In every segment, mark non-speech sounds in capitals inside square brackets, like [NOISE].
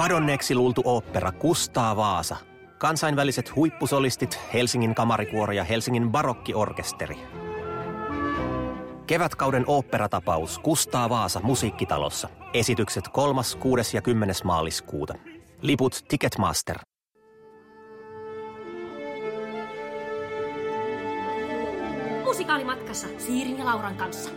Kadonneeksi luultu opera Kustaa Vaasa. Kansainväliset huippusolistit, Helsingin kamarikuoro ja Helsingin barokkiorkesteri. Kevätkauden oopperatapaus Kustaa Vaasa musiikkitalossa. Esitykset 3., 6. ja 10. maaliskuuta. Liput Ticketmaster. Musikaalimatkassa Siirin ja Lauran kanssa.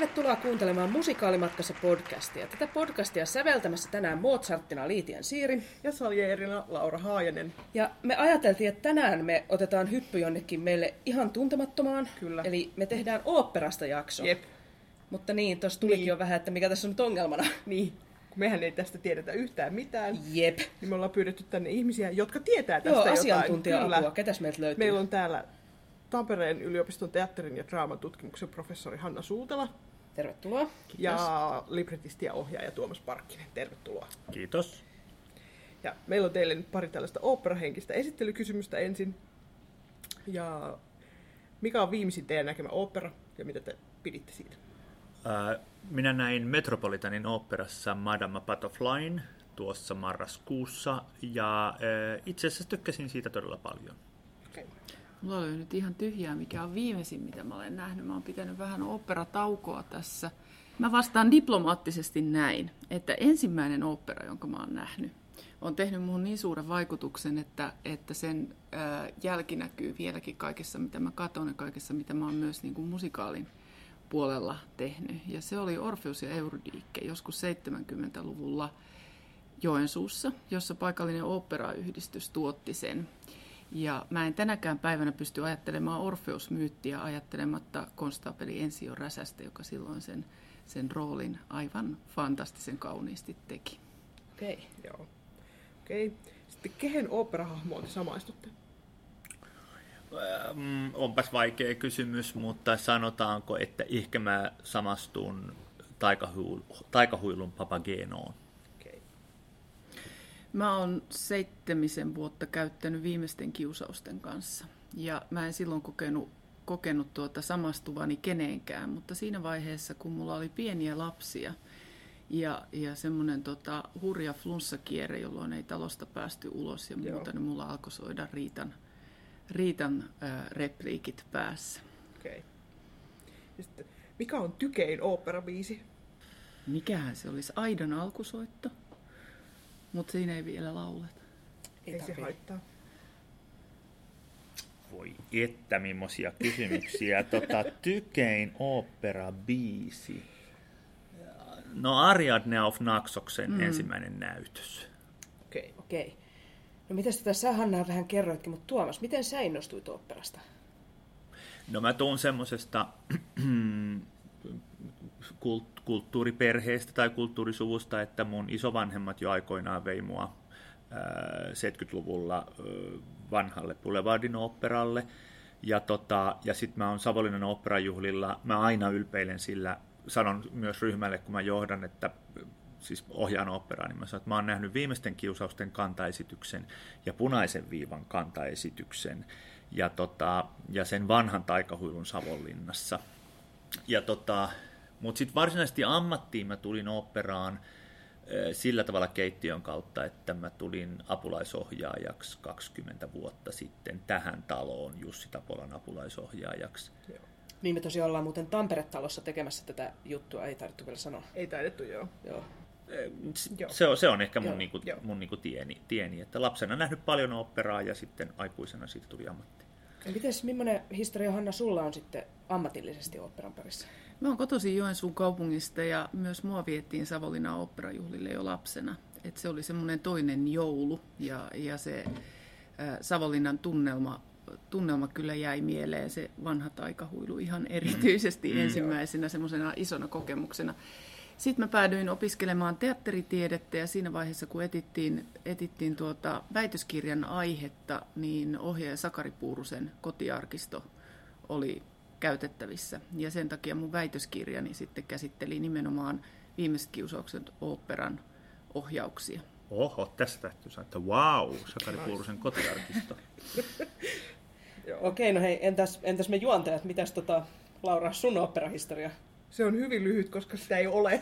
Tervetuloa kuuntelemaan Musikaalimatkassa podcastia. Tätä podcastia säveltämässä tänään Mozarttina Liitian Siiri. Ja Salierina Laura Haajanen. Ja me ajateltiin, että tänään me otetaan hyppy jonnekin meille ihan tuntemattomaan. Kyllä. Eli me tehdään oopperasta jakso. Jep. Mutta niin, tuossa tulikin Niin. jo vähän, että mikä tässä on nyt ongelmana. [LAUGHS] Niin, kun mehän ei tästä tiedetä yhtään mitään, Jep. niin me ollaan pyydetty tänne ihmisiä, jotka tietää tästä Joo, jotain. asiantuntija-apua. Ketäs meiltä löytyy? Meillä on täällä Tampereen yliopiston teatterin ja draaman tutkimuksen professori Hanna Suutela Tervetuloa. ja libretisti ja ohjaaja Tuomas Parkkinen. Tervetuloa. Kiitos. Ja meillä on teille nyt pari tällaista oopperahenkistä esittelykysymystä ensin. Ja mikä on viimeisin teidän näkemä ooppera ja mitä te piditte siitä? Ää, Minä näin Metropolitanin oopperassa Madame Butterflyn tuossa marraskuussa ja ää, itse asiassa tykkäsin siitä todella paljon. Mulla oli nyt ihan tyhjää, mikä on viimeisin, mitä mä olen nähnyt. Mä oon pitänyt vähän oopperataukoa tässä. Mä vastaan diplomaattisesti näin, että ensimmäinen opera, jonka mä oon nähnyt, on tehnyt muun niin suuren vaikutuksen, että, että sen ää, jälki näkyy vieläkin kaikessa, mitä mä katson ja kaikessa, mitä mä oon myös niin kuin musikaalin puolella tehnyt. Ja se oli Orpheus ja Eurydike joskus 70-luvulla Joensuussa, jossa paikallinen oopperayhdistys tuotti sen. Ja mä en tänäkään päivänä pysty ajattelemaan Orfeus-myyttiä ajattelematta konstaapeli Ensio Räsästä, joka silloin sen, sen roolin aivan fantastisen kauniisti teki. Okei. Okay. Joo. Okei. Okay. Sitten kehen oopperahahmoon te samaistutte? Ää, mm, Onpas vaikea kysymys, mutta sanotaanko, että ehkä mä samastun taikahuil- taikahuilun papagenoon. Mä oon seitsemisen vuotta käyttänyt viimeisten kiusausten kanssa. Ja mä en silloin kokenut, kokenut tuota samastuvani keneenkään, mutta siinä vaiheessa, kun mulla oli pieniä lapsia ja, ja semmoinen tota, hurja flunssakierre, jolloin ei talosta päästy ulos ja Joo. muuta, niin mulla alkoi soida Riitan, Riitan äh, repliikit päässä. Okei. Okay. Mikä on tykein oopperabiisi? Mikähän se olisi? Aidan alkusoitto, mutta siinä ei vielä lauleta. Ei, Ei se haittaa. Voi että, millaisia kysymyksiä. [LAUGHS] tota, tykein opera-biisi. No Ariadne of Naxoksen mm. ensimmäinen näytös. Okei. Okay. Okei. No mitäs tätä sä Hanna vähän kerroitkin, mutta Tuomas, miten sä innostuit oopperasta? No mä tuun semmosesta [CLEARS THROAT] kult- kulttuuriperheestä tai kulttuurisuvusta, että mun isovanhemmat jo aikoinaan vei mua ää, 70-luvulla ää, vanhalle Boulevardin operalle. Ja, tota, ja sitten mä oon Savonlinnan operajuhlilla, mä aina ylpeilen sillä, sanon myös ryhmälle, kun mä johdan, että siis ohjaan operaa, niin mä sanon, että mä oon nähnyt viimeisten kiusausten kantaesityksen ja punaisen viivan kantaesityksen ja, tota, ja sen vanhan taikahuilun Savonlinnassa. Ja tota, mutta sitten varsinaisesti ammattiin mä tulin operaan sillä tavalla keittiön kautta, että mä tulin apulaisohjaajaksi 20 vuotta sitten tähän taloon Jussi Tapolan apulaisohjaajaksi. Niin me tosiaan ollaan muuten Tampere-talossa tekemässä tätä juttua, ei tarvittu vielä sanoa. Ei taidettu, joo. Joo. S- Joo. Se on, se on ehkä mun, Joo, niinku, joo. mun niinku tieni, tieni, että lapsena nähnyt paljon operaa ja sitten aikuisena siitä tuli ammatti. Ja mites, millainen historia Hanna sulla on sitten ammatillisesti oopperan parissa? Mä oon kotoisin Joensuun kaupungista ja myös mua viettiin Savonlinnan oopperajuhlille jo lapsena. Et se oli semmoinen toinen joulu ja, ja se ä, Savonlinnan tunnelma, tunnelma kyllä jäi mieleen, se vanha taikahuilu ihan erityisesti ensimmäisenä semmoisena isona kokemuksena. Sitten mä päädyin opiskelemaan teatteritiedettä ja siinä vaiheessa, kun etittiin, etittiin tuota väitöskirjan aihetta, niin ohjaaja Sakari Puurusen kotiarkisto oli käytettävissä. Ja sen takia mun väitöskirjani sitten käsitteli nimenomaan viimeiset kiusaukset oopperan ohjauksia. Oho, tässä täytyy sanoa, että wow, Sakari Puurusen kotiarkisto. Joo. [LAUGHS] Okei, no hei, entäs, entäs me juontajat, mitäs tota, Laura, sun operahistoria? Se on hyvin lyhyt, koska sitä ei ole.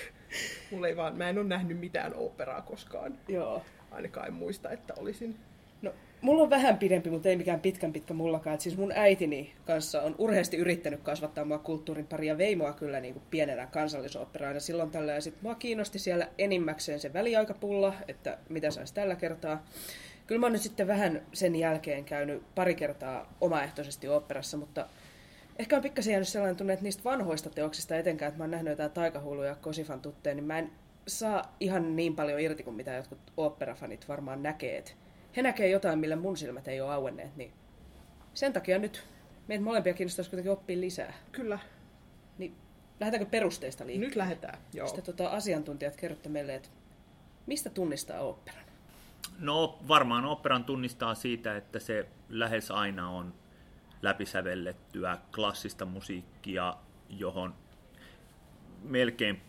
[LAUGHS] Mulla ei vaan, mä en ole nähnyt mitään operaa koskaan. Joo. Ainakaan en muista, että olisin. Mulla on vähän pidempi, mutta ei mikään pitkän pitkä mullakaan. Et siis mun äitini kanssa on urheasti yrittänyt kasvattaa mua kulttuurin paria veimoa kyllä niin kuin pienenä kansallisoopperaan. silloin tällä ja sit mua kiinnosti siellä enimmäkseen se väliaikapulla, että mitä saisi tällä kertaa. Kyllä mä oon nyt sitten vähän sen jälkeen käynyt pari kertaa omaehtoisesti oopperassa, mutta ehkä on pikkasen jäänyt sellainen tunne, että niistä vanhoista teoksista etenkään, että mä oon nähnyt jotain taikahuuluja ja kosifan tutteen, niin mä en saa ihan niin paljon irti kuin mitä jotkut oopperafanit varmaan näkee. He näkee jotain, millä mun silmät ei ole auenneet, niin sen takia nyt meitä molempia kiinnostaisi kuitenkin oppia lisää. Kyllä. Niin lähdetäänkö perusteista liikkeelle? Nyt lähdetään. Joo. Sitten tota, asiantuntijat kerrotte meille, että mistä tunnistaa oopperan? No varmaan operan tunnistaa siitä, että se lähes aina on läpisävellettyä klassista musiikkia, johon melkein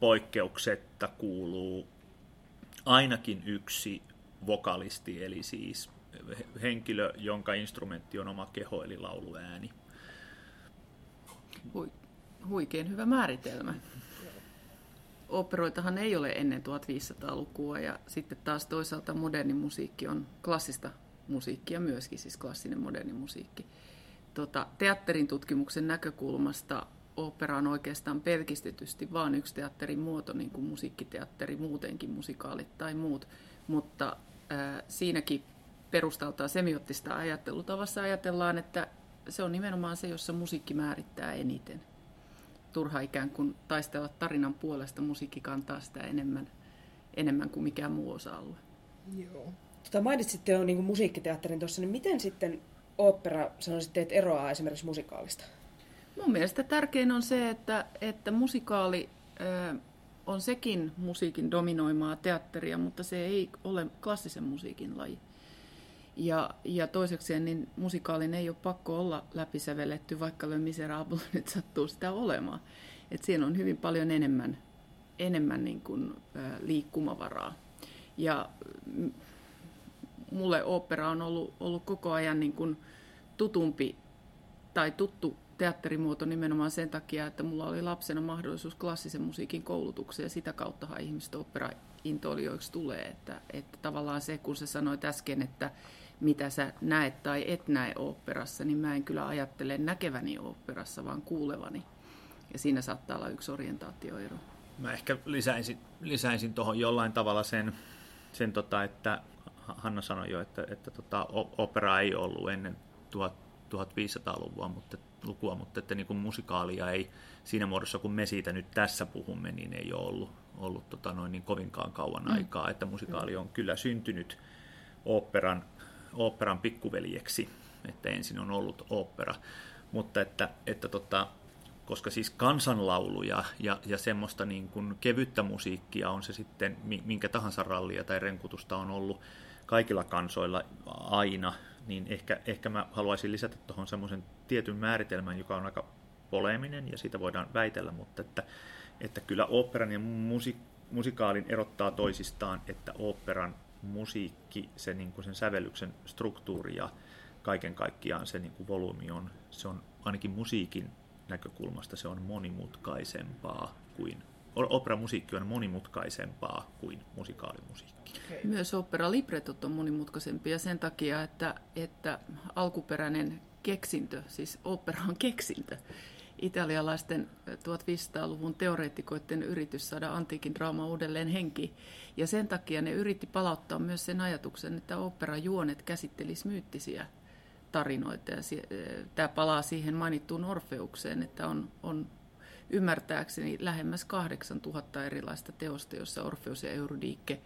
poikkeuksetta kuuluu ainakin yksi vokalisti, eli siis henkilö, jonka instrumentti on oma keho, eli lauluääni. Hui, huikein hyvä määritelmä. Operoitahan ei ole ennen 1500-lukua ja sitten taas toisaalta moderni musiikki on klassista musiikkia myöskin, siis klassinen moderni musiikki. Tota, teatterin tutkimuksen näkökulmasta opera on oikeastaan pelkistetysti vain yksi teatterin muoto, niin kuin musiikkiteatteri muutenkin, musikaalit tai muut, mutta siinäkin perustaltaan semiottista ajattelutavassa ajatellaan, että se on nimenomaan se, jossa musiikki määrittää eniten. Turha ikään kuin taistella tarinan puolesta, musiikki kantaa sitä enemmän, enemmän kuin mikään muu osa-alue. Joo. Tota, mainitsitte jo niin musiikkiteatterin tuossa, niin miten sitten opera, sanoisitte, että eroaa esimerkiksi musikaalista? Mun mielestä tärkein on se, että, että musikaali ö, on sekin musiikin dominoimaa teatteria, mutta se ei ole klassisen musiikin laji. Ja, ja toisekseen niin musikaalin ei ole pakko olla läpisävelletty, vaikka Le Miserable [LAUGHS] nyt sattuu sitä olemaan. Et siinä on hyvin paljon enemmän, enemmän niin kuin, ö, liikkumavaraa. Ja mulle opera on ollut, ollut koko ajan niin kuin tutumpi tai tuttu teatterimuoto nimenomaan sen takia, että mulla oli lapsena mahdollisuus klassisen musiikin koulutukseen ja sitä kauttahan ihmiset opera-intoilijoiksi tulee. Että, että tavallaan se, kun sä sanoit äsken, että mitä sä näet tai et näe oopperassa, niin mä en kyllä ajattele näkeväni oopperassa, vaan kuulevani. Ja siinä saattaa olla yksi orientaatioero. Mä ehkä lisäisin, lisäisin tuohon jollain tavalla sen, sen tota, että Hanna sanoi jo, että, että tota, opera ei ollut ennen 1500-lukua, mutta, lukua, mutta että niin kuin musikaalia ei siinä muodossa, kun me siitä nyt tässä puhumme, niin ei ole ollut, ollut tota noin niin kovinkaan kauan mm. aikaa, että musikaali on kyllä syntynyt operan, operan pikkuveljeksi, että ensin on ollut opera, mutta että, että tota, koska siis kansanlauluja ja, ja semmoista niin kuin kevyttä musiikkia on se sitten minkä tahansa rallia tai renkutusta on ollut kaikilla kansoilla aina, niin ehkä, ehkä mä haluaisin lisätä tuohon semmoisen tietyn määritelmän, joka on aika poleminen ja siitä voidaan väitellä, mutta että, että kyllä operan ja musi, musikaalin erottaa toisistaan, että operan musiikki, se niin kuin sen sävellyksen struktuuri ja kaiken kaikkiaan se niin kuin volyymi on, se on ainakin musiikin näkökulmasta se on monimutkaisempaa kuin operamusiikki on monimutkaisempaa kuin musikaalimusiikki. Myös opera-libretot on monimutkaisempia sen takia, että, että alkuperäinen keksintö, siis opera on keksintö, italialaisten 1500-luvun teoreettikoiden yritys saada antiikin draama uudelleen henki. Ja sen takia ne yritti palauttaa myös sen ajatuksen, että operajuonet käsittelisi myyttisiä tarinoita. Ja tämä palaa siihen mainittuun Orfeukseen, että on, on ymmärtääkseni lähemmäs 8000 erilaista teosta, jossa Orfeus ja Eurydike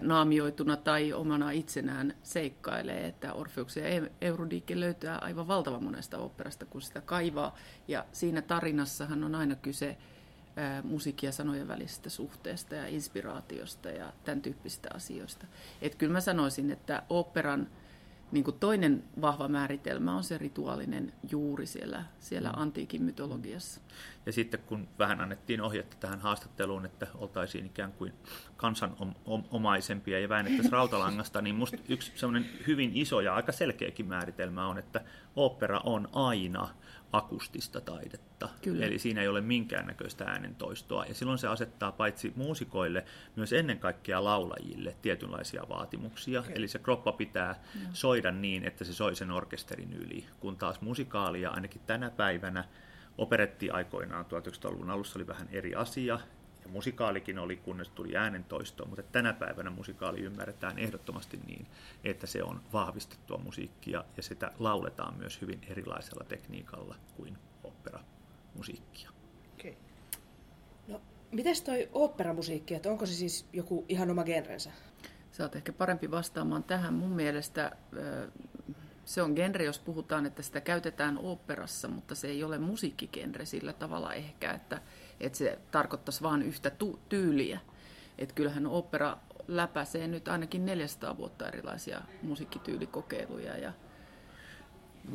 naamioituna tai omana itsenään seikkailee, että Orfeuksen ja Eurydike löytää aivan valtavan monesta operasta, kun sitä kaivaa. Ja siinä tarinassahan on aina kyse musiikin ja sanojen välisestä suhteesta ja inspiraatiosta ja tämän tyyppisistä asioista. Et kyllä mä sanoisin, että operan niin kuin toinen vahva määritelmä on se rituaalinen juuri siellä, siellä mm. antiikin mytologiassa. Ja sitten kun vähän annettiin ohjetta tähän haastatteluun, että oltaisiin ikään kuin kansanomaisempia ja väännettäisiin rautalangasta, niin musta yksi semmoinen hyvin iso ja aika selkeäkin määritelmä on, että opera on aina akustista taidetta. Kyllä. Eli siinä ei ole minkäännäköistä äänentoistoa. Ja silloin se asettaa paitsi muusikoille, myös ennen kaikkea laulajille tietynlaisia vaatimuksia. Okay. Eli se kroppa pitää no. soida niin, että se soi sen orkesterin yli. Kun taas musikaalia ainakin tänä päivänä operetti aikoinaan 1900-luvun alussa oli vähän eri asia, musikaalikin oli, kunnes tuli äänentoisto, mutta tänä päivänä musikaali ymmärretään ehdottomasti niin, että se on vahvistettua musiikkia ja sitä lauletaan myös hyvin erilaisella tekniikalla kuin operamusiikkia. Okay. No, mites toi operamusiikki, että onko se siis joku ihan oma genrensä? Sä oot ehkä parempi vastaamaan tähän. Mun mielestä se on genre, jos puhutaan, että sitä käytetään oopperassa, mutta se ei ole musiikkigenre sillä tavalla ehkä, että, että se tarkoittaisi vain yhtä tu- tyyliä. Että kyllähän opera läpäisee nyt ainakin 400 vuotta erilaisia musiikkityylikokeiluja ja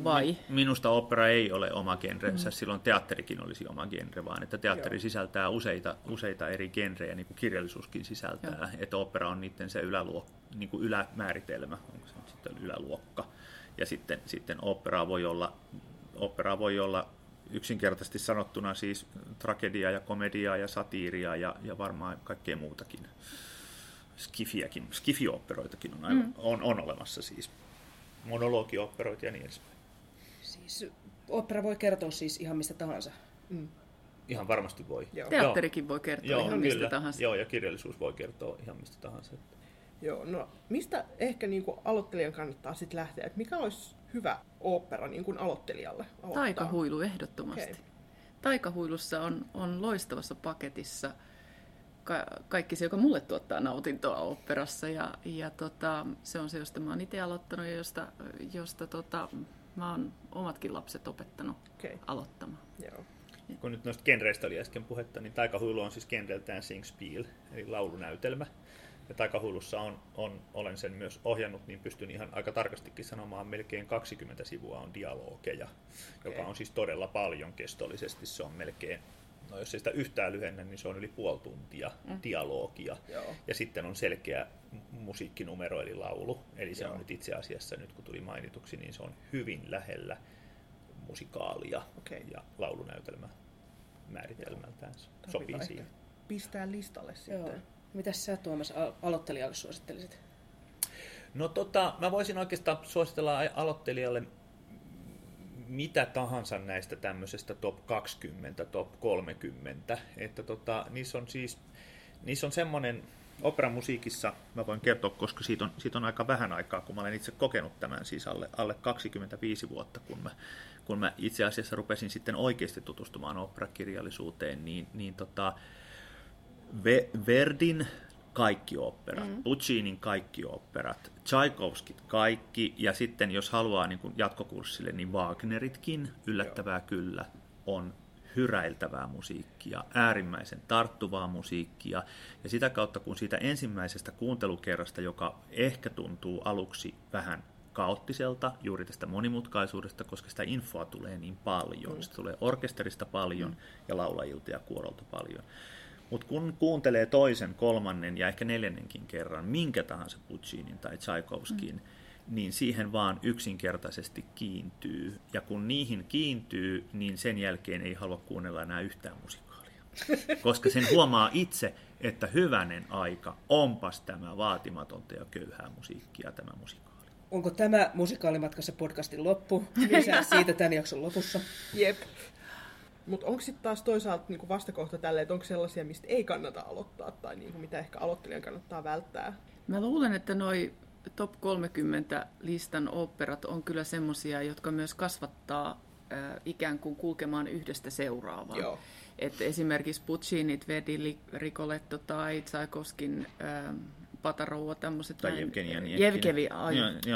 vai? Minusta opera ei ole oma genrensä, mm. silloin teatterikin olisi oma genre, vaan että teatteri Joo. sisältää useita, useita eri genrejä, niin kuin kirjallisuuskin sisältää. Joo. Että opera on niiden se yläluok, niin kuin ylämääritelmä, onko se sitten yläluokka. Ja sitten, sitten opera voi olla, opera voi olla yksinkertaisesti sanottuna siis tragedia ja komedia ja satiiria ja, ja varmaan kaikkea muutakin. Skifiäkin, skifioperoitakin on, aivan, mm. on, on olemassa siis. Monologioperoita ja niin edespäin. Siis opera voi kertoa siis ihan mistä tahansa. Mm. Ihan varmasti voi. Joo. Teatterikin voi kertoa Joo, ihan kyllä. mistä tahansa. Joo, ja kirjallisuus voi kertoa ihan mistä tahansa. Joo, no mistä ehkä niin kuin aloittelijan kannattaa sitten lähteä? Että mikä olisi hyvä opera niin kuin aloittelijalle aloittaa? Taikahuilu ehdottomasti. Okay. Taikahuilussa on, on loistavassa paketissa ka- kaikki se, joka mulle tuottaa nautintoa operassa. Ja, ja tota, se on se, josta mä oon itse aloittanut ja josta, josta tota, mä oon omatkin lapset opettanut okay. aloittamaan. Joo. Kun nyt noista genreistä oli äsken puhetta, niin taikahuilu on siis genreltään singspiel, eli laulunäytelmä ja taikahullussa on, on, olen sen myös ohjannut, niin pystyn ihan aika tarkastikin sanomaan, melkein 20 sivua on dialogeja, okay. joka on siis todella paljon kestollisesti. Se on melkein, no jos ei sitä yhtään lyhennä, niin se on yli puoli tuntia mm. dialogia. Joo. Ja sitten on selkeä musiikkinumero eli laulu. Eli se Joo. on nyt itse asiassa, nyt kun tuli mainituksi, niin se on hyvin lähellä musikaalia okay. ja laulunäytelmä määritelmältään. Sopii siihen. Pistää listalle sitten. Joo. Mitä sä Tuomas aloittelijalle suosittelisit? No tota, mä voisin oikeastaan suositella aloittelijalle mitä tahansa näistä tämmöisestä top 20, top 30. Että tota, niissä on siis niissä on semmoinen operamusiikissa, mä voin kertoa, koska siitä on, siitä on aika vähän aikaa, kun mä olen itse kokenut tämän siis alle, alle 25 vuotta, kun mä, kun mä itse asiassa rupesin sitten oikeasti tutustumaan operakirjallisuuteen, niin, niin tota, Verdin kaikki operat, mm. Puccinin kaikki operat, Tchaikovskit kaikki, ja sitten jos haluaa niin kuin jatkokurssille, niin Wagneritkin, yllättävää Joo. kyllä, on hyräiltävää musiikkia, äärimmäisen tarttuvaa musiikkia, ja sitä kautta kun siitä ensimmäisestä kuuntelukerrasta, joka ehkä tuntuu aluksi vähän kaoottiselta juuri tästä monimutkaisuudesta, koska sitä infoa tulee niin paljon. Mm. Sitä tulee orkesterista paljon mm. ja laulajilta ja kuorolta paljon. Mutta kun kuuntelee toisen, kolmannen ja ehkä neljännenkin kerran minkä tahansa Puccinin tai Tchaikovskin, mm. niin siihen vaan yksinkertaisesti kiintyy. Ja kun niihin kiintyy, niin sen jälkeen ei halua kuunnella enää yhtään musikaalia. [LAUGHS] Koska sen huomaa itse, että hyvänen aika, onpas tämä vaatimatonta ja köyhää musiikkia tämä musikaali. Onko tämä musikaalimatkassa podcastin loppu? Lisää [LAUGHS] siitä tämän jakson lopussa. Jep. Mutta onko sitten taas toisaalta niinku vastakohta tälle, että onko sellaisia, mistä ei kannata aloittaa tai niinku, mitä ehkä aloittelijan kannattaa välttää? Mä luulen, että noi top 30 listan operat on kyllä semmoisia, jotka myös kasvattaa äh, ikään kuin kulkemaan yhdestä seuraavaan. Joo. Et esimerkiksi Puccinit, Verdi, Ricoletto tai Tchaikovskin äh, Patarouva, tämmöiset. Tai Evgenia Jevgevi,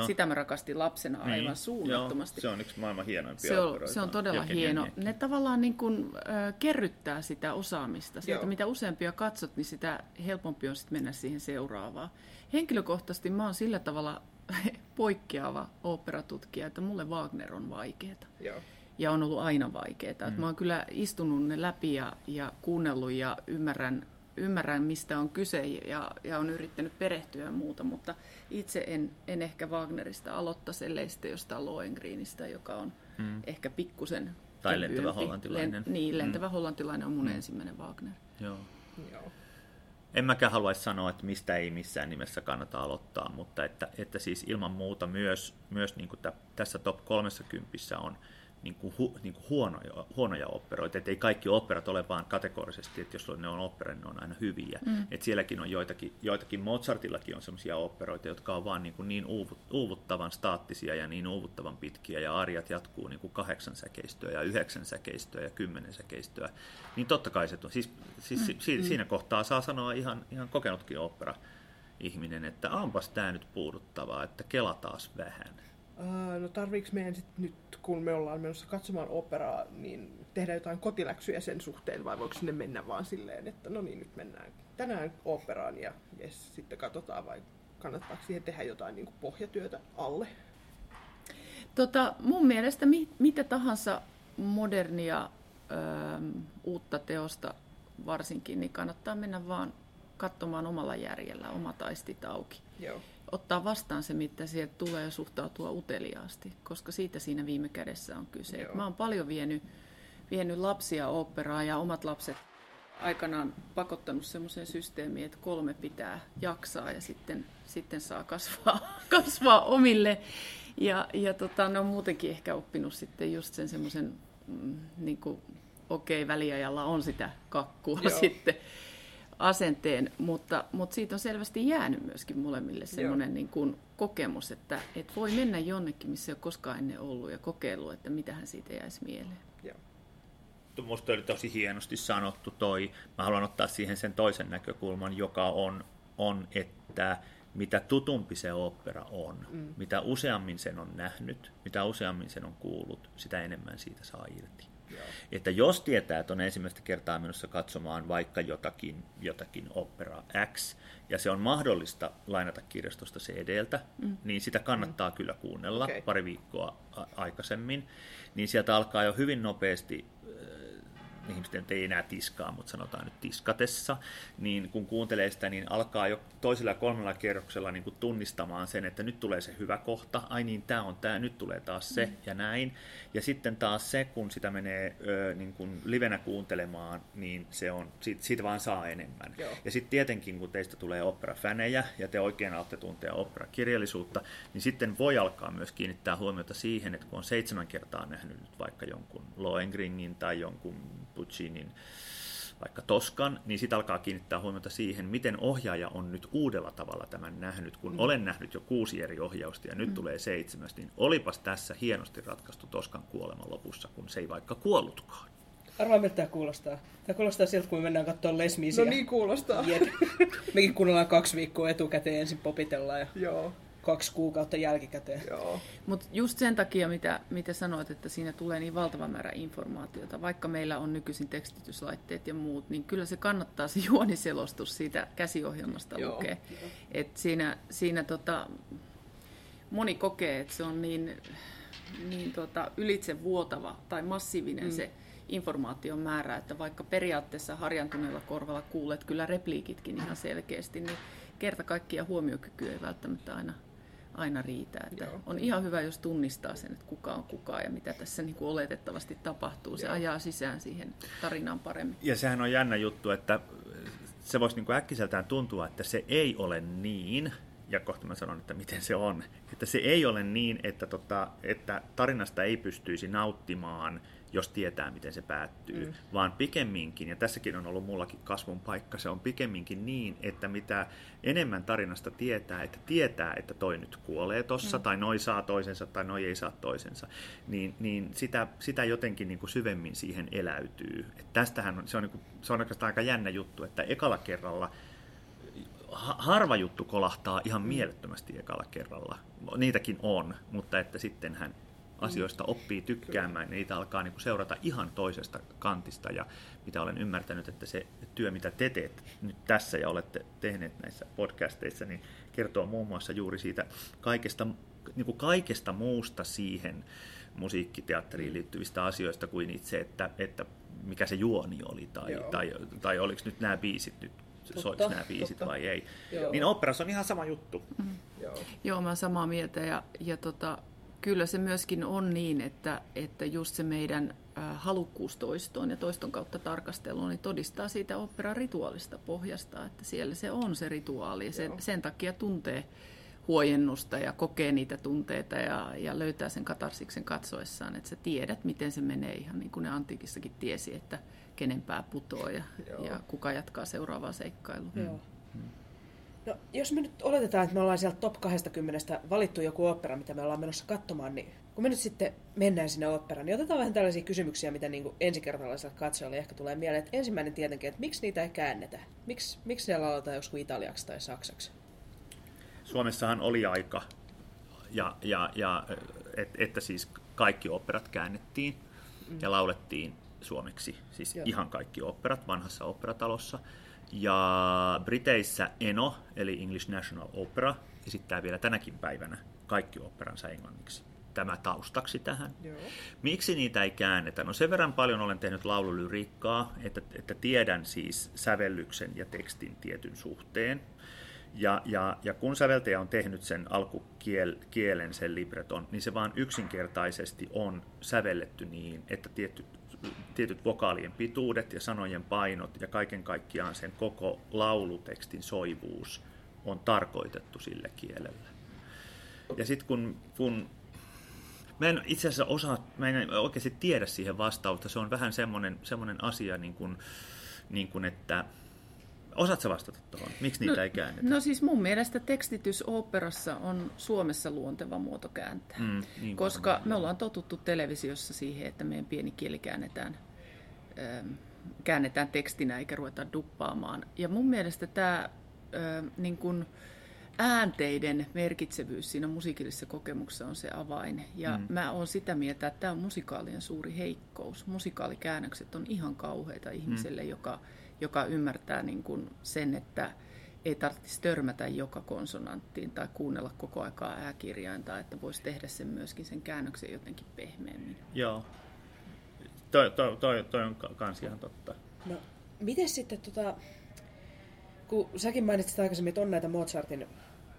sitä mä rakastin lapsena aivan niin, suunnattomasti. Joo, se on yksi maailman hienoimpia se on, se on todella hieno. Ne tavallaan niin kuin, äh, kerryttää sitä osaamista. Sieltä, mitä useampia katsot, niin sitä helpompi on sitten mennä siihen seuraavaan. Henkilökohtaisesti mä oon sillä tavalla [LAUGHS] poikkeava oopperatutkija, että mulle Wagner on vaikeeta. Joo. Ja on ollut aina vaikeeta. Mm. Mä oon kyllä istunut ne läpi ja, ja kuunnellut ja ymmärrän, ymmärrän, mistä on kyse ja, ja on yrittänyt perehtyä ja muuta, mutta itse en, en ehkä Wagnerista aloittaisi, ellei sitten jostain Lohengreenistä, joka on mm. ehkä pikkusen Tai lentävä hollantilainen. Len, niin, lentävä mm. hollantilainen on mun mm. ensimmäinen Wagner. Joo. Joo. En mäkään haluaisi sanoa, että mistä ei missään nimessä kannata aloittaa, mutta että, että siis ilman muuta myös, myös niin kuin tässä top 30 on niin kuin, hu, niin kuin huonoja, huonoja operoita. Että ei kaikki operat ole vaan kategorisesti, että jos ne on opera, niin ne on aina hyviä. Mm. Että sielläkin on joitakin, joitakin Mozartillakin on sellaisia operoita, jotka on vaan niin, kuin niin uuvut, uuvuttavan staattisia ja niin uuvuttavan pitkiä, ja arjat jatkuu niin kuin kahdeksan säkeistöä ja yhdeksän säkeistöä ja kymmenen säkeistöä. Niin totta kai se on. Siis, siis mm. Si, siinä mm. kohtaa saa sanoa ihan, ihan kokenutkin opera ihminen, että onpas tämä nyt puuduttavaa, että kela taas vähän. No tarviiko meidän sit nyt, kun me ollaan menossa katsomaan operaa, niin tehdä jotain kotiläksyjä sen suhteen, vai voiko sinne mennä vaan silleen, että no niin, nyt mennään tänään operaan ja jes, sitten katsotaan, vai kannattaako siihen tehdä jotain niin kuin pohjatyötä alle? Tota, mun mielestä mi- mitä tahansa modernia ö, uutta teosta varsinkin, niin kannattaa mennä vaan katsomaan omalla järjellä, omat aistit auki. Joo ottaa vastaan se, mitä sieltä tulee ja suhtautua uteliaasti, koska siitä siinä viime kädessä on kyse. Joo. Mä oon paljon vienyt, vienyt lapsia operaan ja omat lapset aikanaan pakottanut semmoiseen systeemiin, että kolme pitää jaksaa ja sitten, sitten saa kasvaa, [LAUGHS] kasvaa omille. Ja, ja tota, ne on muutenkin ehkä oppinut sitten just sen semmoisen, mm, niin okei, okay, väliajalla on sitä kakkua Joo. [LAUGHS] sitten asenteen, mutta, mutta siitä on selvästi jäänyt myöskin molemmille sellainen niin kuin kokemus, että, että voi mennä jonnekin, missä ei ole koskaan ennen ollut ja kokeillut, että mitähän siitä jäisi mieleen. Joo. Minusta oli tosi hienosti sanottu toi. Mä haluan ottaa siihen sen toisen näkökulman, joka on, on että mitä tutumpi se opera on, mm. mitä useammin sen on nähnyt, mitä useammin sen on kuullut, sitä enemmän siitä saa irti. Joo. Että jos tietää, että on ensimmäistä kertaa menossa katsomaan vaikka jotakin, jotakin opera X, ja se on mahdollista lainata kirjastosta CD-ltä, mm. niin sitä kannattaa mm. kyllä kuunnella okay. pari viikkoa aikaisemmin. Niin sieltä alkaa jo hyvin nopeasti ihmiset ei enää tiskaa, mutta sanotaan nyt tiskatessa, niin kun kuuntelee sitä, niin alkaa jo toisella ja kolmella kerroksella niin kuin tunnistamaan sen, että nyt tulee se hyvä kohta, ai niin, tämä on tämä, nyt tulee taas se mm. ja näin. Ja sitten taas se, kun sitä menee ö, niin kuin livenä kuuntelemaan, niin se on, siitä, siitä vaan saa enemmän. Joo. Ja sitten tietenkin, kun teistä tulee opera-fänejä ja te oikein alatte tuntea opera-kirjallisuutta, niin sitten voi alkaa myös kiinnittää huomiota siihen, että kun on seitsemän kertaa nähnyt nyt vaikka jonkun Lohengringin tai jonkun Puccinin vaikka Toskan, niin sitten alkaa kiinnittää huomiota siihen, miten ohjaaja on nyt uudella tavalla tämän nähnyt, kun mm. olen nähnyt jo kuusi eri ohjausta ja nyt mm. tulee seitsemäs, niin olipas tässä hienosti ratkaistu Toskan kuoleman lopussa, kun se ei vaikka kuollutkaan. Arvaa, miltä tämä kuulostaa. Tämä kuulostaa siltä, kun me mennään katsomaan Les No niin kuulostaa. Mekin kuunnellaan kaksi viikkoa etukäteen, ensin popitellaan ja Joo kaksi kuukautta jälkikäteen. Mutta just sen takia, mitä, mitä sanoit, että siinä tulee niin valtava määrä informaatiota, vaikka meillä on nykyisin tekstityslaitteet ja muut, niin kyllä se kannattaa se juoniselostus siitä käsiohjelmasta Joo. lukea. Et siinä siinä tota, moni kokee, että se on niin, niin tota, ylitse vuotava tai massiivinen mm. se informaation määrä, että vaikka periaatteessa harjantuneella korvalla kuulet kyllä repliikitkin ihan selkeästi, niin kerta kaikkia huomiokyky ei välttämättä aina aina riitä. Että on ihan hyvä, jos tunnistaa sen, että kuka on kuka ja mitä tässä niin kuin oletettavasti tapahtuu. Se Joo. ajaa sisään siihen tarinaan paremmin. Ja sehän on jännä juttu, että se voisi niin kuin äkkiseltään tuntua, että se ei ole niin, ja kohta mä sanon, että miten se on, että se ei ole niin, että, tota, että tarinasta ei pystyisi nauttimaan jos tietää, miten se päättyy, mm. vaan pikemminkin, ja tässäkin on ollut mullakin kasvun paikka, se on pikemminkin niin, että mitä enemmän tarinasta tietää, että tietää, että toi nyt kuolee tossa, mm. tai noi saa toisensa, tai noi ei saa toisensa, niin, niin sitä, sitä jotenkin niin kuin syvemmin siihen eläytyy. Et tästähän on, se on, niin kuin, se on oikeastaan aika jännä juttu, että ekalla kerralla harva juttu kolahtaa ihan mm. mielettömästi ekalla kerralla. Niitäkin on, mutta että sittenhän asioista oppii tykkäämään, niin niitä alkaa niin kuin seurata ihan toisesta kantista. Ja mitä olen ymmärtänyt, että se työ, mitä te teette nyt tässä ja olette tehneet näissä podcasteissa, niin kertoo muun muassa juuri siitä kaikesta, niin kuin kaikesta muusta siihen musiikkiteatteriin liittyvistä asioista kuin itse, että, että mikä se juoni oli tai, tai, tai oliko nyt nämä biisit nyt soiko nämä biisit totta. vai ei. Joo. Niin operassa on ihan sama juttu. Mm. Joo. Joo, mä olen samaa mieltä ja, ja tota, kyllä se myöskin on niin, että, että just se meidän halukkuus toistoon ja toiston kautta tarkasteluun niin todistaa siitä operan rituaalista pohjasta, että siellä se on se rituaali. Ja sen, sen takia tuntee huojennusta ja kokee niitä tunteita ja, ja löytää sen katarsiksen katsoessaan, että sä tiedät, miten se menee. Ihan niin kuin ne antiikissakin tiesi, että kenen pää putoo ja, ja kuka jatkaa seuraavaa seikkailua. Joo. No, jos me nyt oletetaan, että me ollaan sieltä top 20 valittu joku opera, mitä me ollaan menossa katsomaan, niin kun me nyt sitten mennään sinne operaan, niin otetaan vähän tällaisia kysymyksiä, mitä niin kuin ensikertalaiselle katsojalle ehkä tulee mieleen. Että ensimmäinen tietenkin, että miksi niitä ei käännetä? Miks, miksi siellä lauletaan joskus italiaksi tai saksaksi? Suomessahan oli aika, ja, ja, ja, et, että siis kaikki operat käännettiin mm. ja laulettiin suomeksi, siis Joo. ihan kaikki operat vanhassa operatalossa. Ja Briteissä Eno, eli English National Opera, esittää vielä tänäkin päivänä kaikki operansa englanniksi. Tämä taustaksi tähän. Joo. Miksi niitä ei käännetä? No sen verran paljon olen tehnyt laululyriikkaa, että, että tiedän siis sävellyksen ja tekstin tietyn suhteen. Ja, ja, ja kun säveltäjä on tehnyt sen alkukielen, sen libreton, niin se vaan yksinkertaisesti on sävelletty niin, että tietty tietyt vokaalien pituudet ja sanojen painot ja kaiken kaikkiaan sen koko laulutekstin soivuus on tarkoitettu sille kielelle. Ja sitten kun, kun Mä en itse asiassa osaa, mä en oikeasti tiedä siihen vastausta. Se on vähän semmoinen, semmoinen asia, niin kuin, niin kuin että Osaatko vastata tuohon? Miksi niitä no, ei käännetä? No siis mun mielestä tekstitys operassa on Suomessa luonteva muoto kääntää. Mm, niin koska me ollaan totuttu televisiossa siihen, että meidän pieni kieli käännetään, ähm, käännetään tekstinä eikä ruveta duppaamaan. Ja mun mielestä tämä äh, niin kun äänteiden merkitsevyys siinä musiikillisessa kokemuksessa on se avain. Ja mm. mä oon sitä mieltä, että tämä on musikaalien suuri heikkous. Musikaalikäännökset on ihan kauheita ihmiselle, mm. joka joka ymmärtää niin kuin sen, että ei tarvitsisi törmätä joka konsonanttiin tai kuunnella koko aikaa ääkirjainta, että voisi tehdä sen myöskin sen käännöksen jotenkin pehmeämmin. Joo. Toi, toi, toi, toi on kans ihan totta. No, miten sitten, tota, kun säkin mainitsit aikaisemmin, että on näitä Mozartin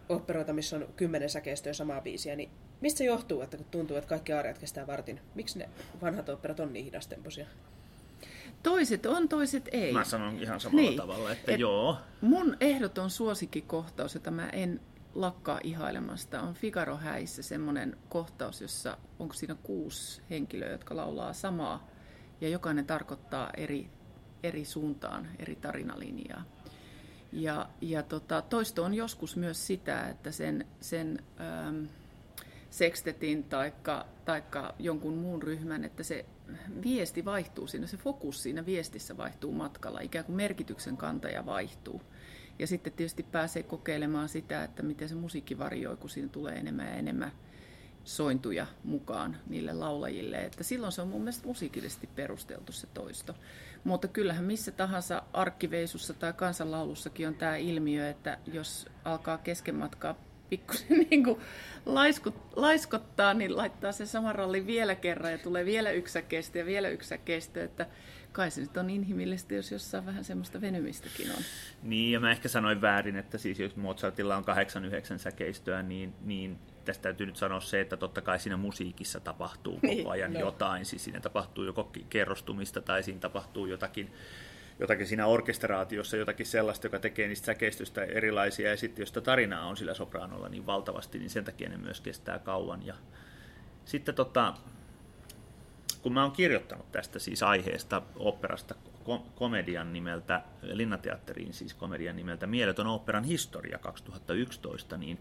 operoita, missä on kymmenen säkeistöä samaa biisiä, niin mistä se johtuu, että kun tuntuu, että kaikki aariat kestää vartin? Miksi ne vanhat operat on niin hidastempoisia? Toiset on, toiset ei. Mä sanon ihan samalla niin. tavalla, että Et joo. Mun ehdoton suosikkikohtaus, jota mä en lakkaa ihailemasta, on Figaro häissä semmoinen kohtaus, jossa onko siinä kuusi henkilöä, jotka laulaa samaa ja jokainen tarkoittaa eri, eri suuntaan, eri tarinalinjaa. Ja, ja tota, toisto on joskus myös sitä, että sen, sen ähm, sekstetin taikka, taikka jonkun muun ryhmän, että se viesti vaihtuu siinä, se fokus siinä viestissä vaihtuu matkalla, ikään kuin merkityksen kantaja vaihtuu. Ja sitten tietysti pääsee kokeilemaan sitä, että miten se musiikki varioi, kun siinä tulee enemmän ja enemmän sointuja mukaan niille laulajille. Että silloin se on mun mielestä musiikillisesti perusteltu se toisto. Mutta kyllähän missä tahansa arkkiveisussa tai kansanlaulussakin on tämä ilmiö, että jos alkaa kesken matkaa pikkusen [LAUGHS] niin kuin laiskut, laiskottaa, niin laittaa se sama ralli vielä kerran ja tulee vielä yksi kestä ja vielä yksi kestä, että kai se nyt on inhimillistä, jos jossain vähän semmoista venymistäkin on. Niin, ja mä ehkä sanoin väärin, että siis jos Mozartilla on 8-9 säkeistöä, niin, niin tästä täytyy nyt sanoa se, että totta kai siinä musiikissa tapahtuu koko niin, ajan no. jotain. Siis siinä tapahtuu joko kerrostumista tai siinä tapahtuu jotakin jotakin siinä orkestraatiossa, jotakin sellaista, joka tekee niistä säkeistystä erilaisia, ja sitten jos sitä tarinaa on sillä sopraanolla niin valtavasti, niin sen takia ne myös kestää kauan. Ja sitten tota, kun mä oon kirjoittanut tästä siis aiheesta operasta komedian nimeltä, Linnateatteriin siis komedian nimeltä Mieletön operan historia 2011, niin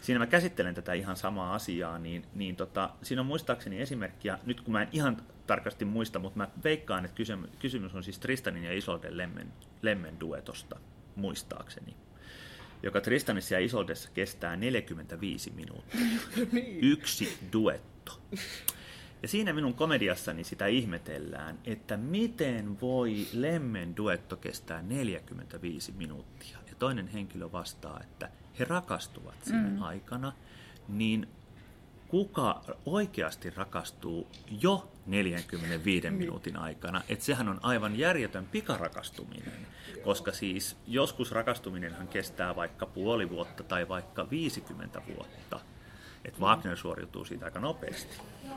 siinä mä käsittelen tätä ihan samaa asiaa, niin, niin tota, siinä on muistaakseni esimerkkiä, nyt kun mä en ihan tarkasti muista, mutta mä veikkaan, että kysymys, on siis Tristanin ja Isolden lemmen, lemmen duetosta, muistaakseni joka Tristanissa ja Isoldessa kestää 45 minuuttia. [LAUGHS] Niin. Yksi duetto. Ja siinä minun komediassani sitä ihmetellään, että miten voi lemmen duetto kestää 45 minuuttia. Ja toinen henkilö vastaa, että he rakastuvat siinä mm. aikana, niin kuka oikeasti rakastuu jo 45 niin. minuutin aikana. Että sehän on aivan järjetön pikarakastuminen, koska siis joskus rakastuminenhan kestää vaikka puoli vuotta tai vaikka 50 vuotta. Että Wagner suoriutuu siitä aika nopeasti.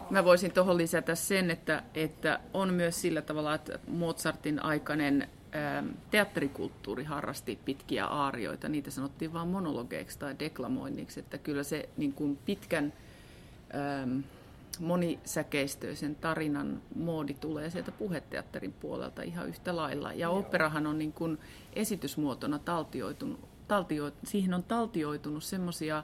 Mä voisin tuohon lisätä sen, että, että on myös sillä tavalla, että Mozartin aikainen ähm, teatterikulttuuri harrasti pitkiä aarioita. Niitä sanottiin vain monologeiksi tai deklamoinniksi, että kyllä se niin kuin pitkän ähm, monisäkeistöisen tarinan moodi tulee sieltä puheteatterin puolelta ihan yhtä lailla. Ja Joo. operahan on niin kuin esitysmuotona taltioitunut, taltio, siihen on taltioitunut semmoisia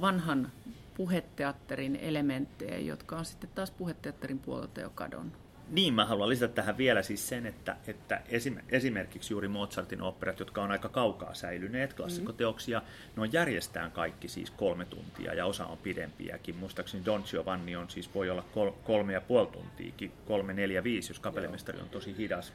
vanhan puheteatterin elementtejä, jotka on sitten taas puheteatterin puolelta jo kadonnut. Niin, mä haluan lisätä tähän vielä siis sen, että, että esimerkiksi juuri Mozartin operat, jotka on aika kaukaa säilyneet, klassikoteoksia, mm-hmm. ne on järjestään kaikki siis kolme tuntia ja osa on pidempiäkin. Muistaakseni Don Giovanni on siis voi olla kol, kolme ja puoli tuntiakin, kolme, neljä, viisi, jos kapellimestari on tosi hidas.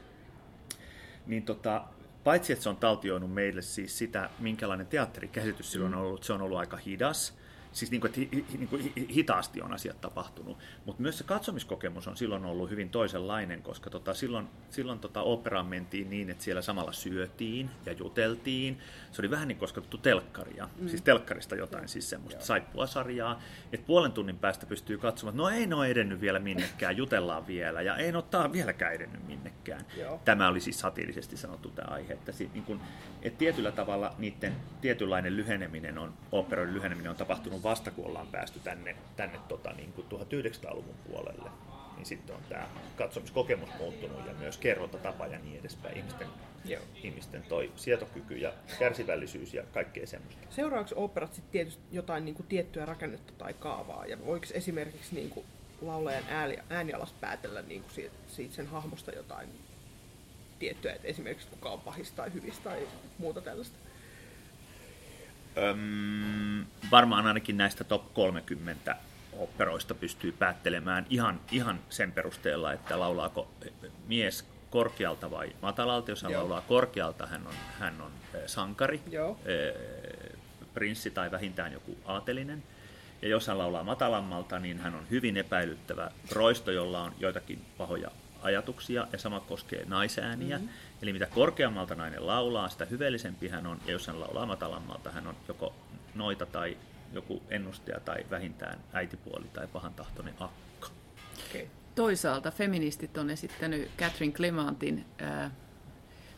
Niin tota, paitsi että se on taltioinut meille siis sitä, minkälainen teatterikäsitys silloin on mm. ollut, se on ollut aika hidas, siis niin kuin, että hi, niin kuin hitaasti on asiat tapahtunut. Mutta myös se katsomiskokemus on silloin ollut hyvin toisenlainen, koska tota, silloin, silloin tota operaan mentiin niin, että siellä samalla syötiin ja juteltiin. Se oli vähän niin kuin tuttu telkkaria, mm. siis telkkarista jotain, siis semmoista saippua-sarjaa. Että puolen tunnin päästä pystyy katsomaan, että no ei ne ole edennyt vielä minnekään, jutellaan vielä ja ei ne ole vieläkään edennyt minnekään. Joo. Tämä oli siis satiirisesti sanottu tämä aihe, että, niin kun, että tietyllä tavalla niiden tietynlainen lyheneminen on, operoiden lyheneminen on tapahtunut vasta kun ollaan päästy tänne, tänne tota, niin kuin 1900-luvun puolelle, niin sitten on tämä katsomiskokemus muuttunut ja myös kerrontatapa ja niin edespäin. Ihmisten, Joo. ihmisten toi sietokyky ja kärsivällisyys ja kaikkea semmoista. Seuraavaksi operat sitten tietysti jotain niin kuin tiettyä rakennetta tai kaavaa? Ja voiko esimerkiksi niin kuin laulajan ääni, äänialas päätellä niin kuin siitä, siitä sen hahmosta jotain tiettyä, että esimerkiksi kuka on pahista tai hyvistä tai muuta tällaista? Öm, varmaan ainakin näistä top 30 operoista pystyy päättelemään ihan, ihan sen perusteella, että laulaako mies korkealta vai matalalta. Jos hän Joo. laulaa korkealta, hän on, hän on sankari, Joo. prinssi tai vähintään joku aatelinen. Ja jos hän laulaa matalammalta, niin hän on hyvin epäilyttävä roisto, jolla on joitakin pahoja ajatuksia, ja sama koskee naisääniä. Mm-hmm. Eli mitä korkeammalta nainen laulaa, sitä hyveellisempi hän on, ja jos hän laulaa matalammalta, hän on joko noita tai joku ennustaja tai vähintään äitipuoli tai pahan tahtoinen akka. Okay. Toisaalta feministit on esittänyt Catherine Clementin ää,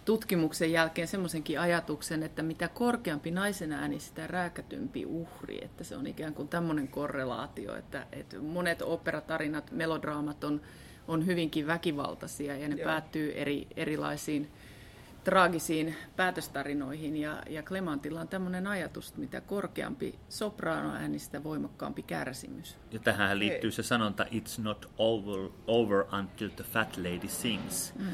tutkimuksen jälkeen semmoisenkin ajatuksen, että mitä korkeampi naisen ääni, sitä rääkätympi uhri. Että se on ikään kuin tämmöinen korrelaatio, että, että monet operatarinat, melodraamat on on hyvinkin väkivaltaisia ja ne Joo. päättyy eri, erilaisiin traagisiin päätöstarinoihin. Ja, ja Clemantilla on tämmöinen ajatus, että mitä korkeampi sopraanoääni, sitä voimakkaampi kärsimys. Ja tähän liittyy se sanonta, it's not over, over until the fat lady sings. Mm.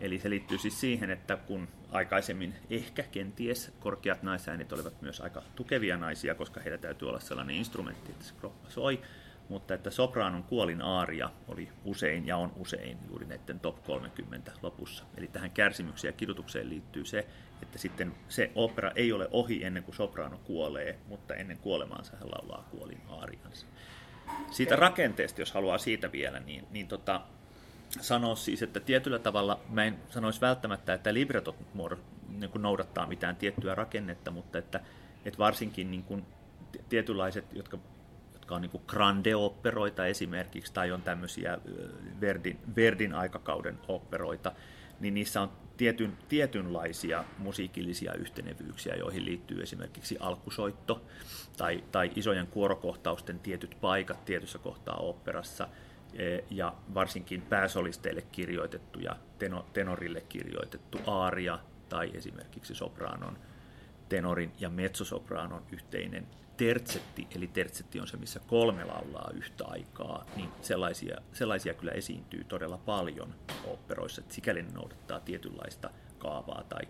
Eli se liittyy siis siihen, että kun aikaisemmin ehkä kenties korkeat naisäänit olivat myös aika tukevia naisia, koska heillä täytyy olla sellainen instrumentti, että se kroppa soi, mutta että sopraanon kuolin aaria oli usein ja on usein juuri näiden top 30 lopussa. Eli tähän kärsimykseen ja kidutukseen liittyy se, että sitten se opera ei ole ohi ennen kuin sopraano kuolee, mutta ennen kuolemaansa hän laulaa kuolin aariansa. Siitä rakenteesta, jos haluaa siitä vielä, niin, niin tota, sanoa siis, että tietyllä tavalla, mä en sanoisi välttämättä, että libretot niin noudattaa mitään tiettyä rakennetta, mutta että, että varsinkin niin kuin tietynlaiset, jotka jotka on niin grande-operoita esimerkiksi, tai on tämmöisiä Verdin, Verdin aikakauden operoita, niin niissä on tietyn, tietynlaisia musiikillisia yhtenevyyksiä, joihin liittyy esimerkiksi alkusoitto tai, tai isojen kuorokohtausten tietyt paikat tietyssä kohtaa operassa, e, ja varsinkin pääsolisteille kirjoitettu ja tenorille kirjoitettu aaria tai esimerkiksi sopraanon, tenorin ja mezzosopraanon yhteinen tertsetti, eli tertsetti on se, missä kolme laulaa yhtä aikaa, niin sellaisia, sellaisia kyllä esiintyy todella paljon operoissa, että sikäli ne noudattaa tietynlaista kaavaa tai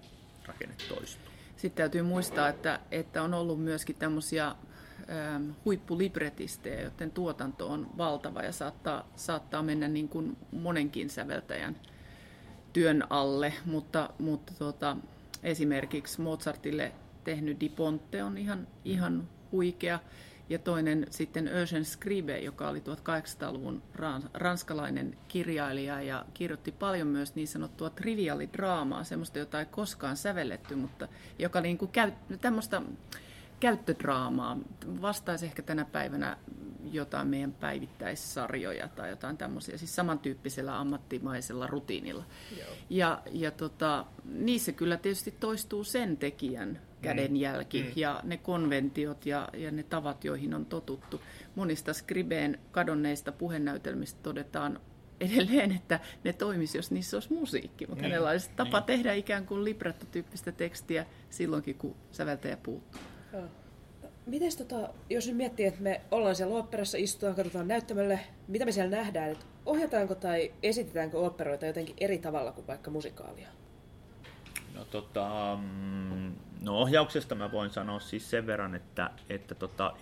rakennetoistoa. Sitten täytyy muistaa, että, että on ollut myöskin tämmöisiä ähm, huippulibretisteja, joiden tuotanto on valtava ja saattaa, saattaa mennä niin kuin monenkin säveltäjän työn alle, mutta, mutta tuota, esimerkiksi Mozartille tehnyt. Di Ponte on ihan, ihan huikea. Ja toinen sitten Eugène Scribe, joka oli 1800-luvun ranskalainen kirjailija ja kirjoitti paljon myös niin sanottua triviaalidraamaa, semmoista, jota ei koskaan sävelletty, mutta joka niin kuin käy, tämmöistä käyttödraamaa. Vastaisi ehkä tänä päivänä jotain meidän päivittäissarjoja tai jotain tämmöisiä, siis samantyyppisellä ammattimaisella rutiinilla. Joo. Ja, ja tota, niissä kyllä tietysti toistuu sen tekijän kädenjälki mm. ja ne konventiot ja, ja ne tavat, joihin on totuttu. Monista Skribeen kadonneista puhenäytelmistä todetaan edelleen, että ne toimisi, jos niissä olisi musiikki, mutta niin. hänellä olisi tapa niin. tehdä ikään kuin libretto-tyyppistä tekstiä silloinkin, kun säveltäjä puuttuu. Miten tota, jos nyt miettii, että me ollaan siellä oopperassa, istutaan, katsotaan näyttämölle, mitä me siellä nähdään, että ohjataanko tai esitetäänkö oopperoita jotenkin eri tavalla kuin vaikka musikaalia? No, tota, mm, no ohjauksesta mä voin sanoa siis sen verran, että, että tota,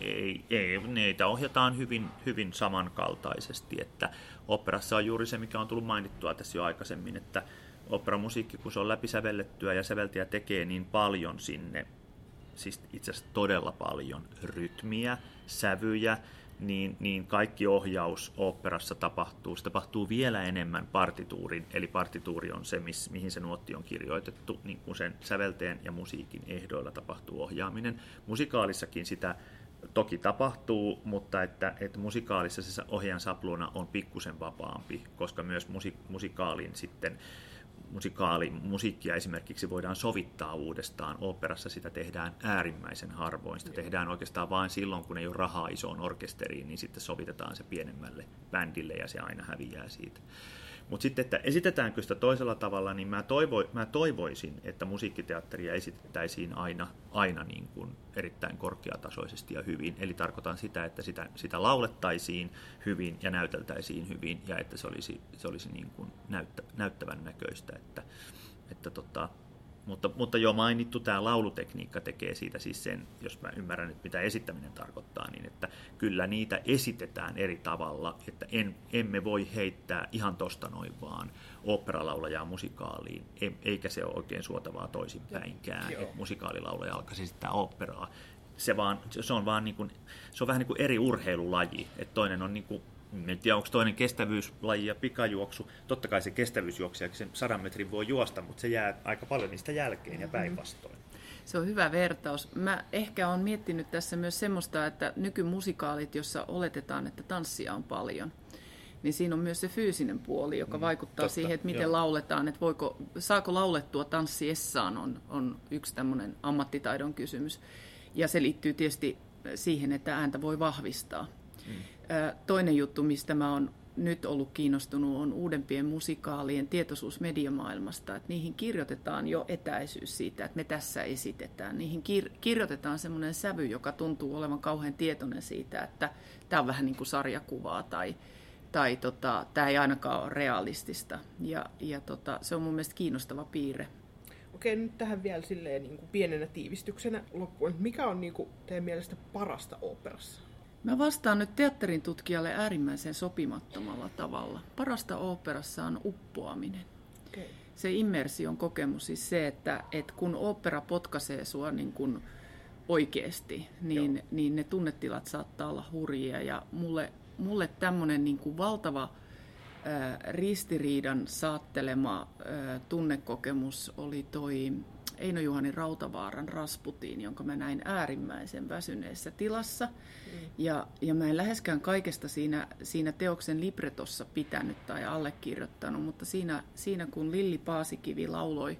ei, ei, neitä ohjataan hyvin, hyvin samankaltaisesti, että operassa on juuri se, mikä on tullut mainittua tässä jo aikaisemmin, että operamusiikki, kun se on läpisävellettyä ja säveltäjä tekee niin paljon sinne siis itse asiassa todella paljon rytmiä, sävyjä, niin, niin kaikki ohjaus operassa tapahtuu. Se tapahtuu vielä enemmän partituurin, eli partituuri on se, miss, mihin se nuotti on kirjoitettu, niin kuin sen sävelteen ja musiikin ehdoilla tapahtuu ohjaaminen. Musikaalissakin sitä toki tapahtuu, mutta että, että musikaalissa se ohjaajan sapluuna on pikkusen vapaampi, koska myös musi, musikaalin sitten musikaali, musiikkia esimerkiksi voidaan sovittaa uudestaan. Operassa sitä tehdään äärimmäisen harvoin. Sitä tehdään oikeastaan vain silloin, kun ei ole rahaa isoon orkesteriin, niin sitten sovitetaan se pienemmälle bändille ja se aina häviää siitä. Mutta sitten, että esitetäänkö sitä toisella tavalla, niin mä, toivo, mä toivoisin, että musiikkiteatteria esitettäisiin aina, aina niin kuin erittäin korkeatasoisesti ja hyvin. Eli tarkoitan sitä, että sitä, sitä laulettaisiin hyvin ja näyteltäisiin hyvin ja että se olisi, se olisi niin kuin näyttä, näyttävän näköistä. Että, että tota, mutta, mutta jo mainittu tämä laulutekniikka tekee siitä siis sen, jos mä ymmärrän nyt mitä esittäminen tarkoittaa, niin että kyllä niitä esitetään eri tavalla, että en, emme voi heittää ihan tosta noin vaan oopperalaulajaa musikaaliin, eikä se ole oikein suotavaa toisinpäinkään, että musikaalilaulaja alkaisi esittää oopperaa. Se, vaan, se on vaan niin kuin, se on vähän niin kuin eri urheilulaji, että toinen on niin kuin en tiedä, onko toinen kestävyyslaji ja pikajuoksu. Totta kai se kestävyysjuoksija, sen sadan metrin voi juosta, mutta se jää aika paljon niistä jälkeen ja mm-hmm. päinvastoin. Se on hyvä vertaus. Mä ehkä olen miettinyt tässä myös semmoista, että nykymusikaalit, jossa oletetaan, että tanssia on paljon, niin siinä on myös se fyysinen puoli, joka mm, vaikuttaa totta, siihen, että miten joo. lauletaan, että voiko, saako laulettua tanssiessaan, on, on yksi tämmöinen ammattitaidon kysymys. Ja se liittyy tietysti siihen, että ääntä voi vahvistaa. Mm. Toinen juttu, mistä mä oon nyt ollut kiinnostunut, on uudempien musikaalien tietoisuus mediamaailmasta. Että niihin kirjoitetaan jo etäisyys siitä, että me tässä esitetään. Niihin kir- kirjoitetaan semmoinen sävy, joka tuntuu olevan kauhean tietoinen siitä, että tämä on vähän niin kuin sarjakuvaa tai, tai tota, tämä ei ainakaan ole realistista. Ja, ja tota, se on mun mielestä kiinnostava piirre. Okei, nyt tähän vielä silleen niin kuin pienenä tiivistyksenä loppuun. Mikä on niin kuin, teidän mielestä parasta operassa? Mä vastaan nyt teatterin tutkijalle äärimmäisen sopimattomalla tavalla. Parasta oopperassa on uppoaminen. Okay. Se immersion kokemus, siis se, että, että kun opera potkaisee sua niin kuin oikeasti, niin, niin ne tunnetilat saattaa olla hurjia. Ja mulle, mulle tämmöinen niin kuin valtava ää, ristiriidan saattelema ää, tunnekokemus oli toi Eino Juhani Rautavaaran Rasputiin, jonka mä näin äärimmäisen väsyneessä tilassa. Mm. Ja, ja mä en läheskään kaikesta siinä, siinä teoksen libretossa pitänyt tai allekirjoittanut, mutta siinä, siinä kun Lilli Paasikivi lauloi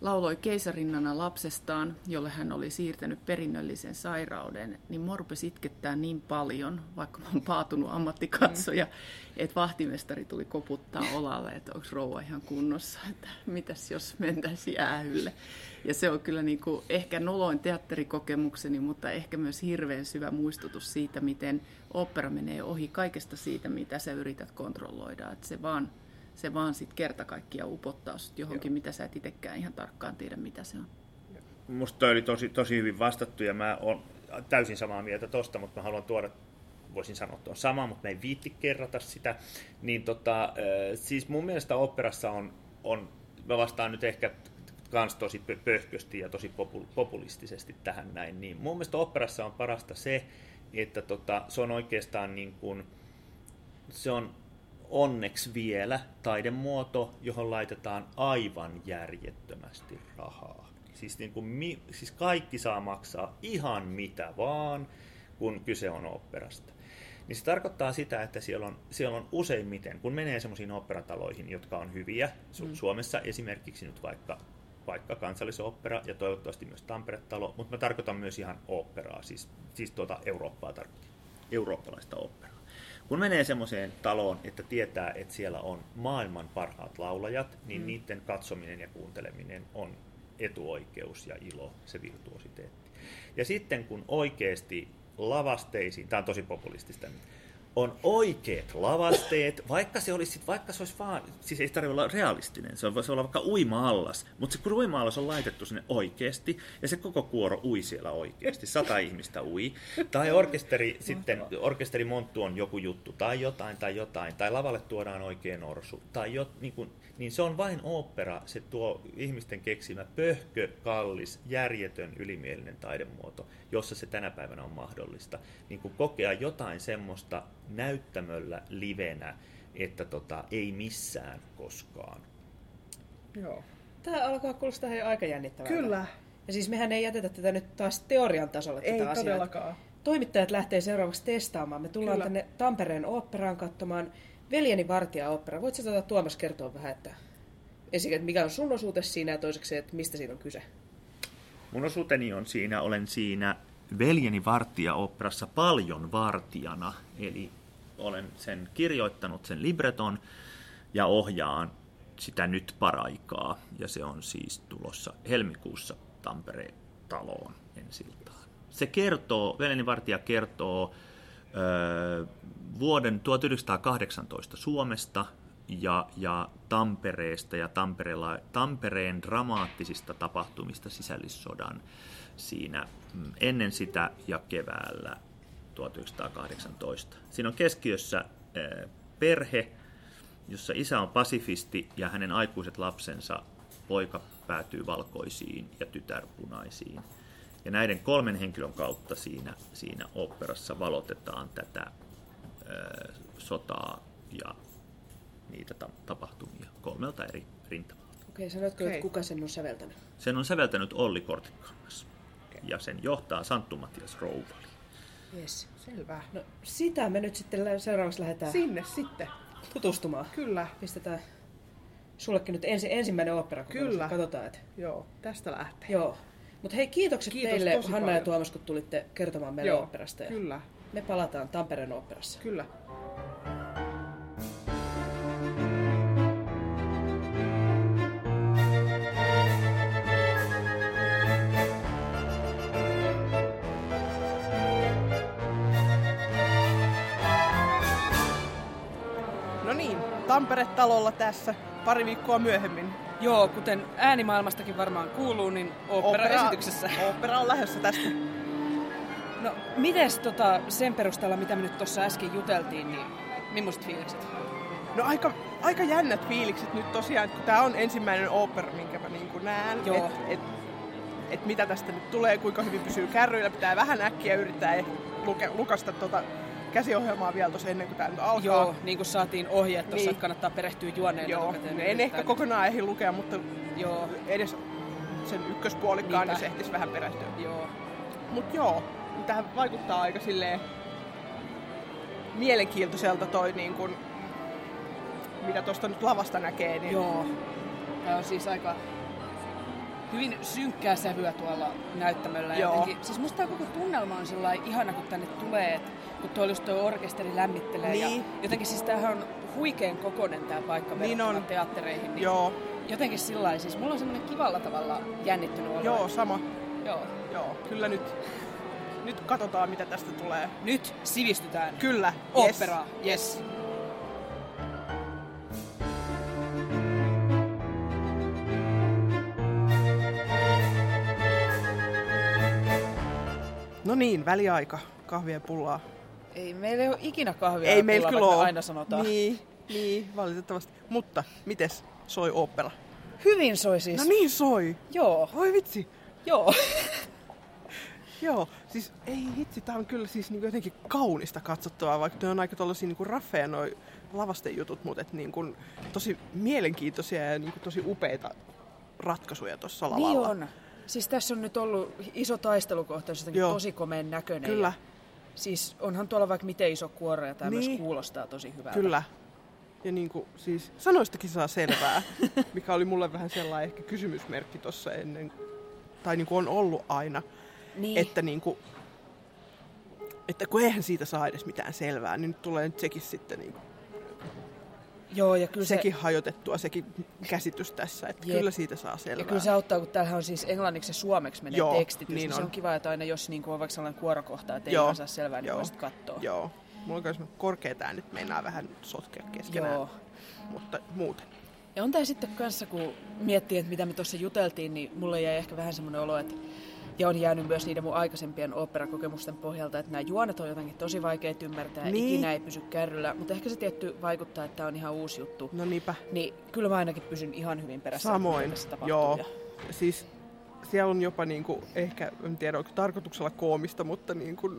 lauloi keisarinnana lapsestaan, jolle hän oli siirtänyt perinnöllisen sairauden, niin mua rupesi itkettää niin paljon, vaikka mä oon paatunut ammattikatsoja, mm. että vahtimestari tuli koputtaa olalle, että onko rouva ihan kunnossa, että mitäs jos mentäisiin jäähylle. Ja se on kyllä niin kuin ehkä noloin teatterikokemukseni, mutta ehkä myös hirveän syvä muistutus siitä, miten opera menee ohi kaikesta siitä, mitä sä yrität kontrolloida. Että se vaan se vaan sitten kerta kaikkiaan upottaa sut johonkin, Joo. mitä sä et itsekään ihan tarkkaan tiedä, mitä se on. Musta toi oli tosi, tosi hyvin vastattu ja mä oon täysin samaa mieltä tosta, mutta mä haluan tuoda voisin sanoa, että on sama, mutta mä en viitti kerrata sitä. Niin tota, siis mun mielestä operassa on, on mä vastaan nyt ehkä kans tosi pöhkösti ja tosi populistisesti tähän näin. Niin mun mielestä operassa on parasta se, että tota, se on oikeastaan niin kuin, se on onneksi vielä taidemuoto, johon laitetaan aivan järjettömästi rahaa. Siis, niin kuin, mi, siis kaikki saa maksaa ihan mitä vaan, kun kyse on operasta. Niin se tarkoittaa sitä, että siellä on, siellä on useimmiten, kun menee semmoisiin operataloihin, jotka on hyviä, mm. Suomessa esimerkiksi nyt vaikka vaikka kansallisopera ja toivottavasti myös Tampere-talo, mutta mä tarkoitan myös ihan operaa, siis, siis tuota Eurooppaa tarkoitan, eurooppalaista operaa. Kun menee semmoiseen taloon, että tietää, että siellä on maailman parhaat laulajat, niin mm. niiden katsominen ja kuunteleminen on etuoikeus ja ilo, se virtuositeetti. Ja sitten kun oikeasti lavasteisiin, tämä on tosi populistista, on oikeat lavasteet, vaikka se olisi, vaikka se olisi vaan, siis ei tarvitse olla realistinen, se voisi olla vaikka uima-allas, mutta se kun uima-allas on laitettu sinne oikeasti, ja se koko kuoro ui siellä oikeasti, sata ihmistä ui, tai orkesteri sitten, orkesteri monttu on joku juttu, tai jotain, tai jotain, tai lavalle tuodaan oikein orsu, tai jo, niin kuin, niin se on vain opera, se tuo ihmisten keksimä pöhkö, kallis, järjetön, ylimielinen taidemuoto, jossa se tänä päivänä on mahdollista. Niin kuin kokea jotain semmoista näyttämöllä livenä, että tota, ei missään koskaan. Joo. Tämä alkaa kuulostaa ihan aika jännittävältä. Kyllä. Ja siis mehän ei jätetä tätä nyt taas teorian tasolle ei tätä asiaa. todellakaan. Toimittajat lähtee seuraavaksi testaamaan. Me tullaan Kyllä. tänne Tampereen oopperaan katsomaan Veljeni vartija opera. Voitko tätä Tuomas kertoa vähän, että ensin, mikä on sun osuute siinä ja toiseksi, että mistä siinä on kyse? Mun osuuteni on siinä, olen siinä Veljeni vartija operassa paljon vartijana, eli olen sen kirjoittanut sen libreton ja ohjaan sitä nyt paraikaa. Ja se on siis tulossa helmikuussa Tampereen taloon ensiltaan. Se kertoo, Veljeni vartija kertoo vuoden 1918 Suomesta ja, ja Tampereesta ja Tampereella, Tampereen dramaattisista tapahtumista sisällissodan siinä mm, ennen sitä ja keväällä 1918. Siinä on keskiössä perhe, jossa isä on pasifisti ja hänen aikuiset lapsensa poika päätyy valkoisiin ja tytär punaisiin. Ja näiden kolmen henkilön kautta siinä, siinä operassa valotetaan tätä ö, sotaa ja niitä ta- tapahtumia kolmelta eri rintamalta. Okei, sanotko, okay. että kuka sen on säveltänyt? Sen on säveltänyt Olli Kortekangas. Okay. Ja sen johtaa Santtu Matias Rouvali. Yes. Selvä. No sitä me nyt sitten seuraavaksi lähdetään Sinne sitten. tutustumaan. Kyllä. Pistetään sullekin nyt ensi, ensimmäinen opera. Kyllä. Katsotaan, että... Joo, tästä lähtee. Joo. Mutta hei, kiitokset Kiitos teille, Hanna paljon. ja Tuomas, kun tulitte kertomaan meille Joo, operasta. Ja Kyllä, Me palataan Tampereen operassa. kyllä. Tampere-talolla tässä pari viikkoa myöhemmin. Joo, kuten äänimaailmastakin varmaan kuuluu, niin opera-esityksessä. Opera on lähdössä tästä. No, mites tota, sen perusteella, mitä me nyt tuossa äsken juteltiin, niin millaiset fiilikset? No aika, aika jännät fiilikset nyt tosiaan, kun tämä on ensimmäinen opera, minkä mä niin näen. Joo. Et, et, et mitä tästä nyt tulee, kuinka hyvin pysyy kärryillä. Pitää vähän äkkiä yrittää luke, lukasta tota käsiohjelmaa vielä tuossa ennen kuin tämä nyt alkaa. Joo, niin kuin saatiin ohjeet tuossa, Niin. että kannattaa perehtyä juoneen Joo. niin en yrittää ehkä kokonaan ehdi lukea, mutta Joo, edes sen ykköspuolikkaan, Niinpä. niin se ehtisi vähän perehtyä. joo. Mut joo, niin tähän vaikuttaa aika silleen mielenkiintoiselta toi niin kun, mitä tuosta nyt lavasta näkee. Niin Joo. Tämä on siis aika hyvin synkkää sävyä tuolla näyttämöllä. Joo. Jotenkin, siis musta tämä koko tunnelma on sellainen ihana, kun tänne tulee, että kun tuolla just tuo orkesteri lämmittelee. Niin. Ja jotenkin siis tämähän on huikean kokonen tämä paikka Niin on. teattereihin. Niin Joo, Jotenkin sillä siis mulla on semmoinen kivalla tavalla jännittynyt olo. joo, sama. Joo. Joo, kyllä nyt, nyt katsotaan mitä tästä tulee. Nyt sivistytään. Kyllä, Opera, yes. No niin, väliaika. Kahvia ja pullaa. Ei meillä ei ole ikinä kahvia Ei meillä kyllä ole. aina sanotaan. Niin, niin, valitettavasti. Mutta, mites soi opera? Hyvin soi siis. No niin soi. Joo, Oi vitsi. joo. [LAUGHS] Joo, siis ei hitsi, tää on kyllä siis niinku jotenkin kaunista katsottavaa, vaikka ne on aika tollasia niinku raffeja noi lavastejutut, mutta et niinku tosi mielenkiintoisia ja niinku tosi upeita ratkaisuja tuossa lavalla. Niin on. Siis tässä on nyt ollut iso taistelukohtaus, jotenkin Joo. tosi komeen näköinen. Kyllä, Ja Siis onhan tuolla vaikka miten iso kuoro ja tämä Niin. myös kuulostaa tosi hyvältä. kyllä. Ja niinku siis sanoistakin saa selvää, [LAUGHS] mikä oli mulle vähän sellainen ehkä kysymysmerkki tuossa ennen, tai niinku on ollut aina, Niin. että niinku, että kun eihän siitä saa edes mitään selvää, niin nyt tulee nyt sekin sitten niinku Joo, ja kyllä sekin se, hajotettua, sekin käsitys tässä, että Jep. kyllä siitä saa selvää. ja kyllä se auttaa, kun täällähän on siis englanniksi ja suomeksi menee Joo, tekstitys, niin niin, se on. on kiva, että aina jos niin on vaikka sellainen kuorokohta, että ei Joo, ihan saa selvää, niin joo, voisit katsoa. Joo. Mulla on myös korkeat äänet meinaa vähän sotkea keskenään, Joo. mutta muuten. Ja on tämä sitten kanssa, kun miettii, että mitä me tuossa juteltiin, niin mulle jäi ehkä vähän semmoinen olo, että ja on jäänyt myös niiden mun aikaisempien oopperakokemusten pohjalta, että nämä juonet on jotenkin tosi vaikeat ymmärtää, Niin. ikinä ei pysy kärryllä, mutta ehkä se tietty vaikuttaa, että tämä on ihan uusi juttu. No niinpä. Niin kyllä mä ainakin pysyn ihan hyvin perässä, Samoin, joo. Siis siellä on jopa niinku, ehkä, en tiedä onko tarkoituksella koomista, mutta niinku,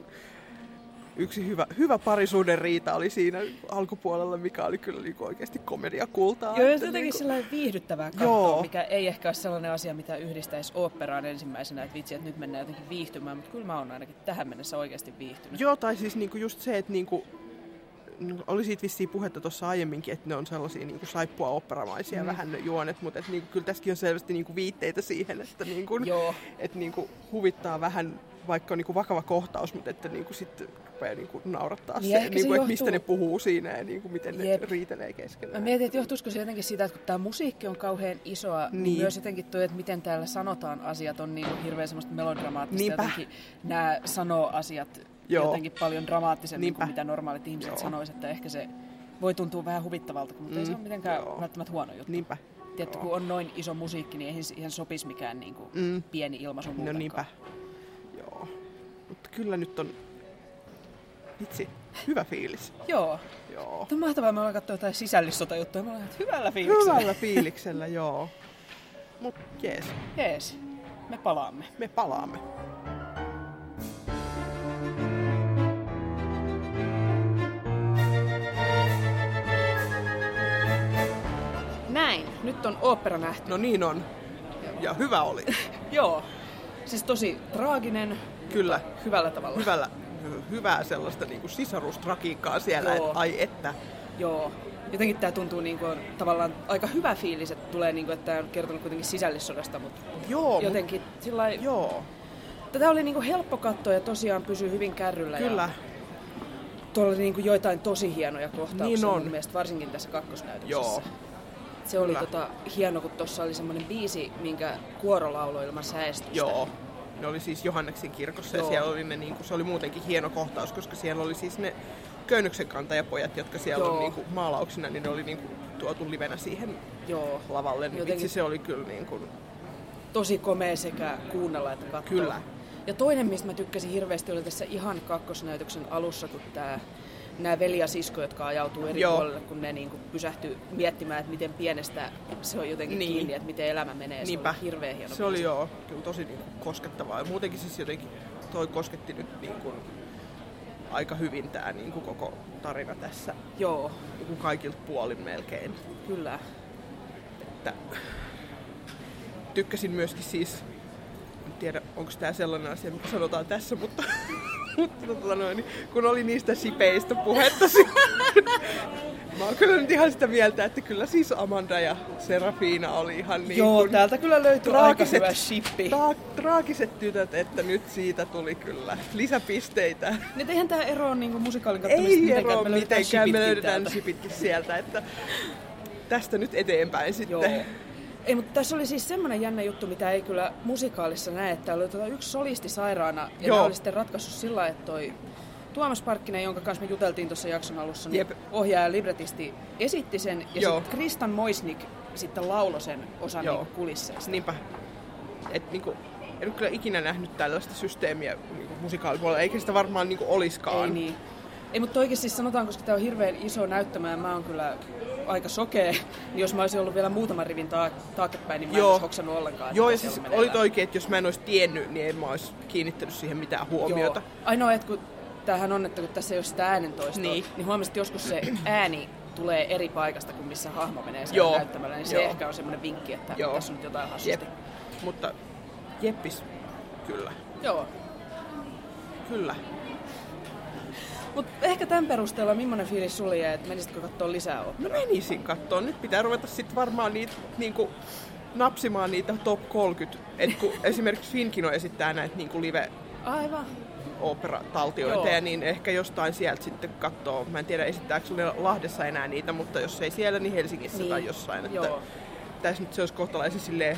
yksi hyvä, hyvä parisuuden riita oli siinä alkupuolella, mikä oli kyllä niinku oikeasti komediakultaa. Joo, jotenkin niinku- sellainen viihdyttävää Joo. katsoa, mikä ei ehkä ole sellainen asia, mitä yhdistäisi oopperaan ensimmäisenä, että vitsi, että nyt mennään jotenkin viihtymään, mutta kyllä mä oon ainakin tähän mennessä oikeasti viihtynyt. Joo, tai siis niinku just se, että niinku, no, oli siitä vissiin puhetta tuossa aiemminkin, että ne on sellaisia niinku saippua operamaisia mm. vähän ne juonet, mutta et niinku, kyllä tässäkin on selvästi niinku viitteitä siihen, että niinku, Joo. et niinku, huvittaa vähän, vaikka on niinku vakava kohtaus, mutta että niinku sitten rupeaa niinku naurattaa Niin se, ehkä se niinku, että mistä johtuu- ne puhuu siinä ja niinku, miten ne Jep. riitelee Mä keskenään. mietin, että johtuisiko se jotenkin siitä, että kun tämä musiikki on kauhean isoa, niin, Niin. myös jotenkin tuo, että miten täällä sanotaan asiat on niin kuin hirveän semmoista melodramaattista. Niinpä. Jotenkin nämä sanoo asiat Joo. jotenkin paljon dramaattisemmin Niinpä. kuin mitä normaalit ihmiset Joo. sanoisivat, että ehkä se voi tuntua vähän huvittavalta, mutta ei se Mm, ole mitenkään joo. välttämättä huono juttu. Niinpä. Tiedätkö, kun on noin iso musiikki, niin eihän siihen sopisi mikään niin kuin Mm. pieni ilmaisu No niinpä. Joo. Mutta kyllä nyt on, vitsi, hyvä fiilis. Joo. Joo. Tämä on mahtavaa, me ollaan katsoa jotain sisällissotajuttuja, me ollaan hyvällä fiiliksellä. Hyvällä fiiliksellä, joo. Mut jees, Jees, me palaamme. me palaamme. Näin, nyt on opera nähty. No niin on. Ja hyvä oli. [LAUGHS] Joo. Siis tosi traaginen, Kyllä. hyvällä tavalla. Hyvällä, hyvää sellaista niinku sisarustrakiikkaa siellä, Joo. et, ai että. Joo. Jotenkin tämä tuntuu niinku, tavallaan aika hyvä fiilis, että tulee, niinku, että tämä on kertonut kuitenkin sisällissodasta, mutta Joo, jotenkin sillä mut, joo, Tätä oli niinku helppo katsoa ja tosiaan pysyy hyvin kärryllä. kyllä. Ja tuolla oli niinku joitain tosi hienoja kohtauksia Niin on. mun mielestä, varsinkin tässä kakkosnäytöksessä. Joo. Se oli Kyllä. tota, hieno, kun tuossa oli semmoinen biisi, minkä kuoro lauloi ilman säestystä. Joo. Ne oli siis Johanneksen kirkossa ja Joo. siellä oli ne, niinku, se oli muutenkin hieno kohtaus, koska siellä oli siis ne Köynnyksen kantajapojat, jotka siellä Joo. on niinku, maalauksina, niin ne oli niinku, tuotu livenä siihen Joo. lavalle. Niin Jotenkin- Vitsi, se oli kyllä niinku, Tosi komea sekä kuunnella että katsoa. Kyllä. Ja toinen, mistä mä tykkäsin hirveästi, oli tässä ihan kakkosnäytöksen alussa, kun tää, nämä veli ja sisko, jotka ajautuu eri Joo. puolelle, kun ne niinku pysähtyy miettimään, että miten pienestä se on jotenkin Niin. niin. kiinni, että miten elämä menee. Niinpä. Se oli hirveän hieno Se oli joo, kyllä tosi niinku koskettavaa. Ja muutenkin siis jotenkin toi kosketti nyt niinku aika hyvin tää niinku koko tarina tässä Joo, niinku kaikilta puolin melkein. kyllä. Että tykkäsin myöskin siis, en tiedä onko tämä sellainen asia, mikä sanotaan tässä, mutta, [LAUGHS] mutta tota noin, niin kun oli niistä sipeistä puhetta, [LAUGHS] mä oon kyllä nyt ihan sitä mieltä, että kyllä siis Amanda ja Serafina oli ihan niin Joo, kuin täältä kyllä löytyy traagiset, aika hyvä shippi. tra- traagiset tytöt, että nyt siitä tuli kyllä lisäpisteitä. Nyt eihän tää ero niinku musikaalin katsomista Ei mitenkään, ero me löydetään mitenkään, me shipitkin löydetään täältä. sipitkin sieltä, että tästä nyt eteenpäin sitten. Joo. Ei, mutta tässä oli siis semmoinen jännä juttu, mitä ei kyllä musikaalissa näe, että oli tota yksi solisti sairaana, ja Joo. Oli sitten ratkaissut sillä että toi Tuomas Parkkinen, jonka kanssa me juteltiin tuossa jakson alussa, niin Jep. ohjaaja ja libretisti esitti sen, ja Joo. sitten Kristan Moisnik sitten lauloi sen osan Joo. niinku kulisseista. Niinpä. Et niinku, en ole kyllä ikinä nähnyt tällaista systeemiä niinku musikaalipuolella, eikä sitä varmaan niinku oliskaan. Ei niin. Ei, mutta toikin siis sanotaan, koska tämä on hirveän iso näyttämä ja mä oon kyllä aika sokea, niin jos mä olisin ollut vielä muutaman rivin ta- taaksepäin, niin mä en Joo. olisi hoksannut ollenkaan. Joo, ja siis on oli meneillään. oikein, että jos mä en olisi tiennyt, niin en mä olisi kiinnittänyt siihen mitään huomiota. Joo. Ainoa, että kun tämähän on, että kun tässä ei ole sitä äänentoistoa, Niin. niin, huomasit, että joskus se ääni tulee eri paikasta kuin missä hahmo menee Joo. näyttämällä, niin se Joo. ehkä on semmoinen vinkki, että Joo. tässä on nyt jotain hassusti. Jep. Mutta jeppis, kyllä. Joo. Kyllä. Mutta ehkä tämän perusteella, millainen fiilis sulla jäi, että menisitkö katsoa lisää No operaa? menisin kattoon. Nyt pitää ruveta sitten varmaan niitä niinku, napsimaan niitä top 30. Et kun [LAUGHS] esimerkiksi Finkino esittää näitä niinku live Aivan. opera-taltioita ja niin ehkä jostain sieltä sitten katsoo. Mä en tiedä esittääkö sulle Lahdessa enää niitä, mutta jos ei siellä, niin Helsingissä Niin. tai jossain. Että Joo. tässä nyt se olisi kohtalaisen silleen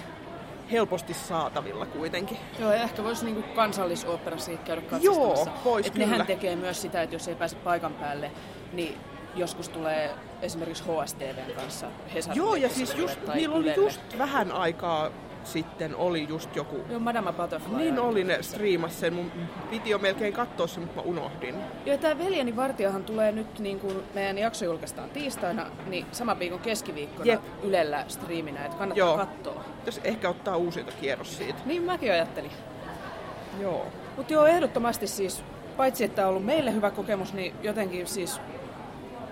helposti saatavilla kuitenkin. Joo, ja ehkä voisi niinku kansallisoopperassa käydä katsastamassa. Joo, vois Et nehän tekee myös sitä, että jos ei pääse paikan päälle, niin joskus tulee esimerkiksi HSTVn kanssa Hesarin Joo, ja siis just, niillä oli just vähän aikaa sitten oli just joku Joo, Madame Butterfly. Niin oli ne striimas sen. Mun piti jo melkein katsoa se, mutta mä unohdin. Joo, tämä Veljeni Vartijahan tulee nyt, niin kuin meidän jakso julkaistaan tiistaina, niin sama viikon keskiviikkona Jep. Ylellä striiminä, että kannattaa Joo. katsoa. Pitäisi ehkä ottaa uusinta kierros siitä. Niin mäkin ajattelin. Joo. Mutta joo, ehdottomasti siis, paitsi että on ollut meille hyvä kokemus, niin jotenkin siis,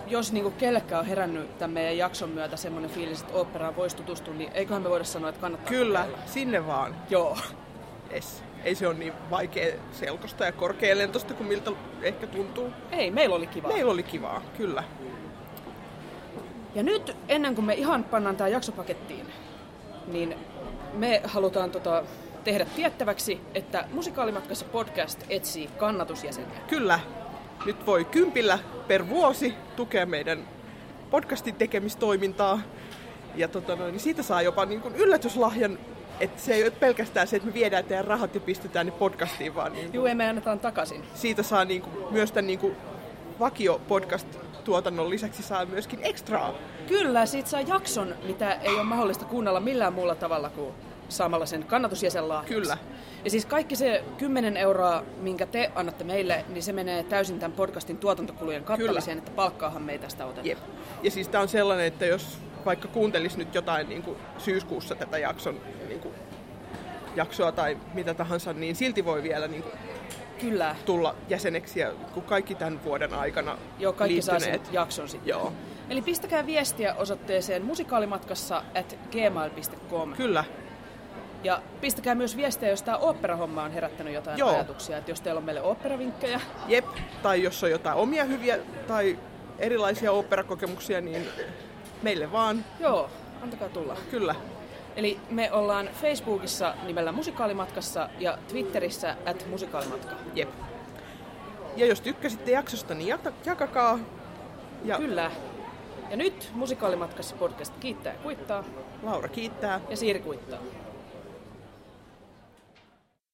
jos niinku kellekään on herännyt tämän meidän jakson myötä semmoinen fiilis, että oopperaan voisi tutustua, niin eiköhän me voida sanoa, että kannattaa Kyllä, kokeilla. sinne vaan. Joo. Es. Ei se ole niin vaikea selkosta ja korkealentosta kuin miltä ehkä tuntuu. Ei, meillä oli kiva. Meillä oli kivaa, kyllä. Ja nyt, ennen kuin me ihan pannaan tämä jakso pakettiin, niin me halutaan tota, tehdä tiettäväksi, että Musikaalimatkassa podcast etsii kannatusjäseniä. Kyllä. Nyt voi kympillä per vuosi tukea meidän podcastin tekemistoimintaa. Ja tota noin, niin siitä saa jopa niin kuin yllätyslahjan, että se ei ole pelkästään se, että me viedään teidän rahat ja pistetään ne podcastiin, vaan niin Juu, ja me annetaan takaisin. siitä saa niin kuin, myös tämän niin kuin vakio podcast-tuotannon lisäksi saa myöskin ekstraa. Kyllä, siitä saa jakson, mitä ei ole mahdollista kuunnella millään muulla tavalla kuin saamalla sen kannatusjäsenlahjaksi. Kyllä. Ja siis kaikki se 10 euroa, minkä te annatte meille, niin se menee täysin tämän podcastin tuotantokulujen kattamiseen, että palkkaahan me ei tästä oteta. Jep. Ja siis tämä on sellainen, että jos vaikka kuuntelis nyt jotain niin kuin syyskuussa tätä jakson niin kuin, jaksoa tai mitä tahansa, niin silti voi vielä niin kuin, Kyllä. tulla jäseneksi, ja kun kaikki tämän vuoden aikana Joo, kaikki saa sen liittyneet. jakson sitten. Joo, Eli pistäkää viestiä osoitteeseen musikaalimatkassa at gmail.com. kyllä. Ja pistäkää myös viestiä, jos tämä oopperahomma on herättänyt jotain Joo. ajatuksia. Että jos teillä on meille oopperavinkkejä, Jep. Tai jos on jotain omia hyviä tai erilaisia oopperakokemuksia, niin meille vaan. joo, antakaa tulla. Kyllä. Eli me ollaan Facebookissa nimellä Musikaalimatkassa ja Twitterissä at musikaalimatka. Jep. Ja jos tykkäsitte jaksosta, niin jata- jakakaa. Ja Kyllä. Ja nyt Musikaalimatkassa podcast kiittää ja kuittaa Laura kiittää. ja Siiri kuittaa.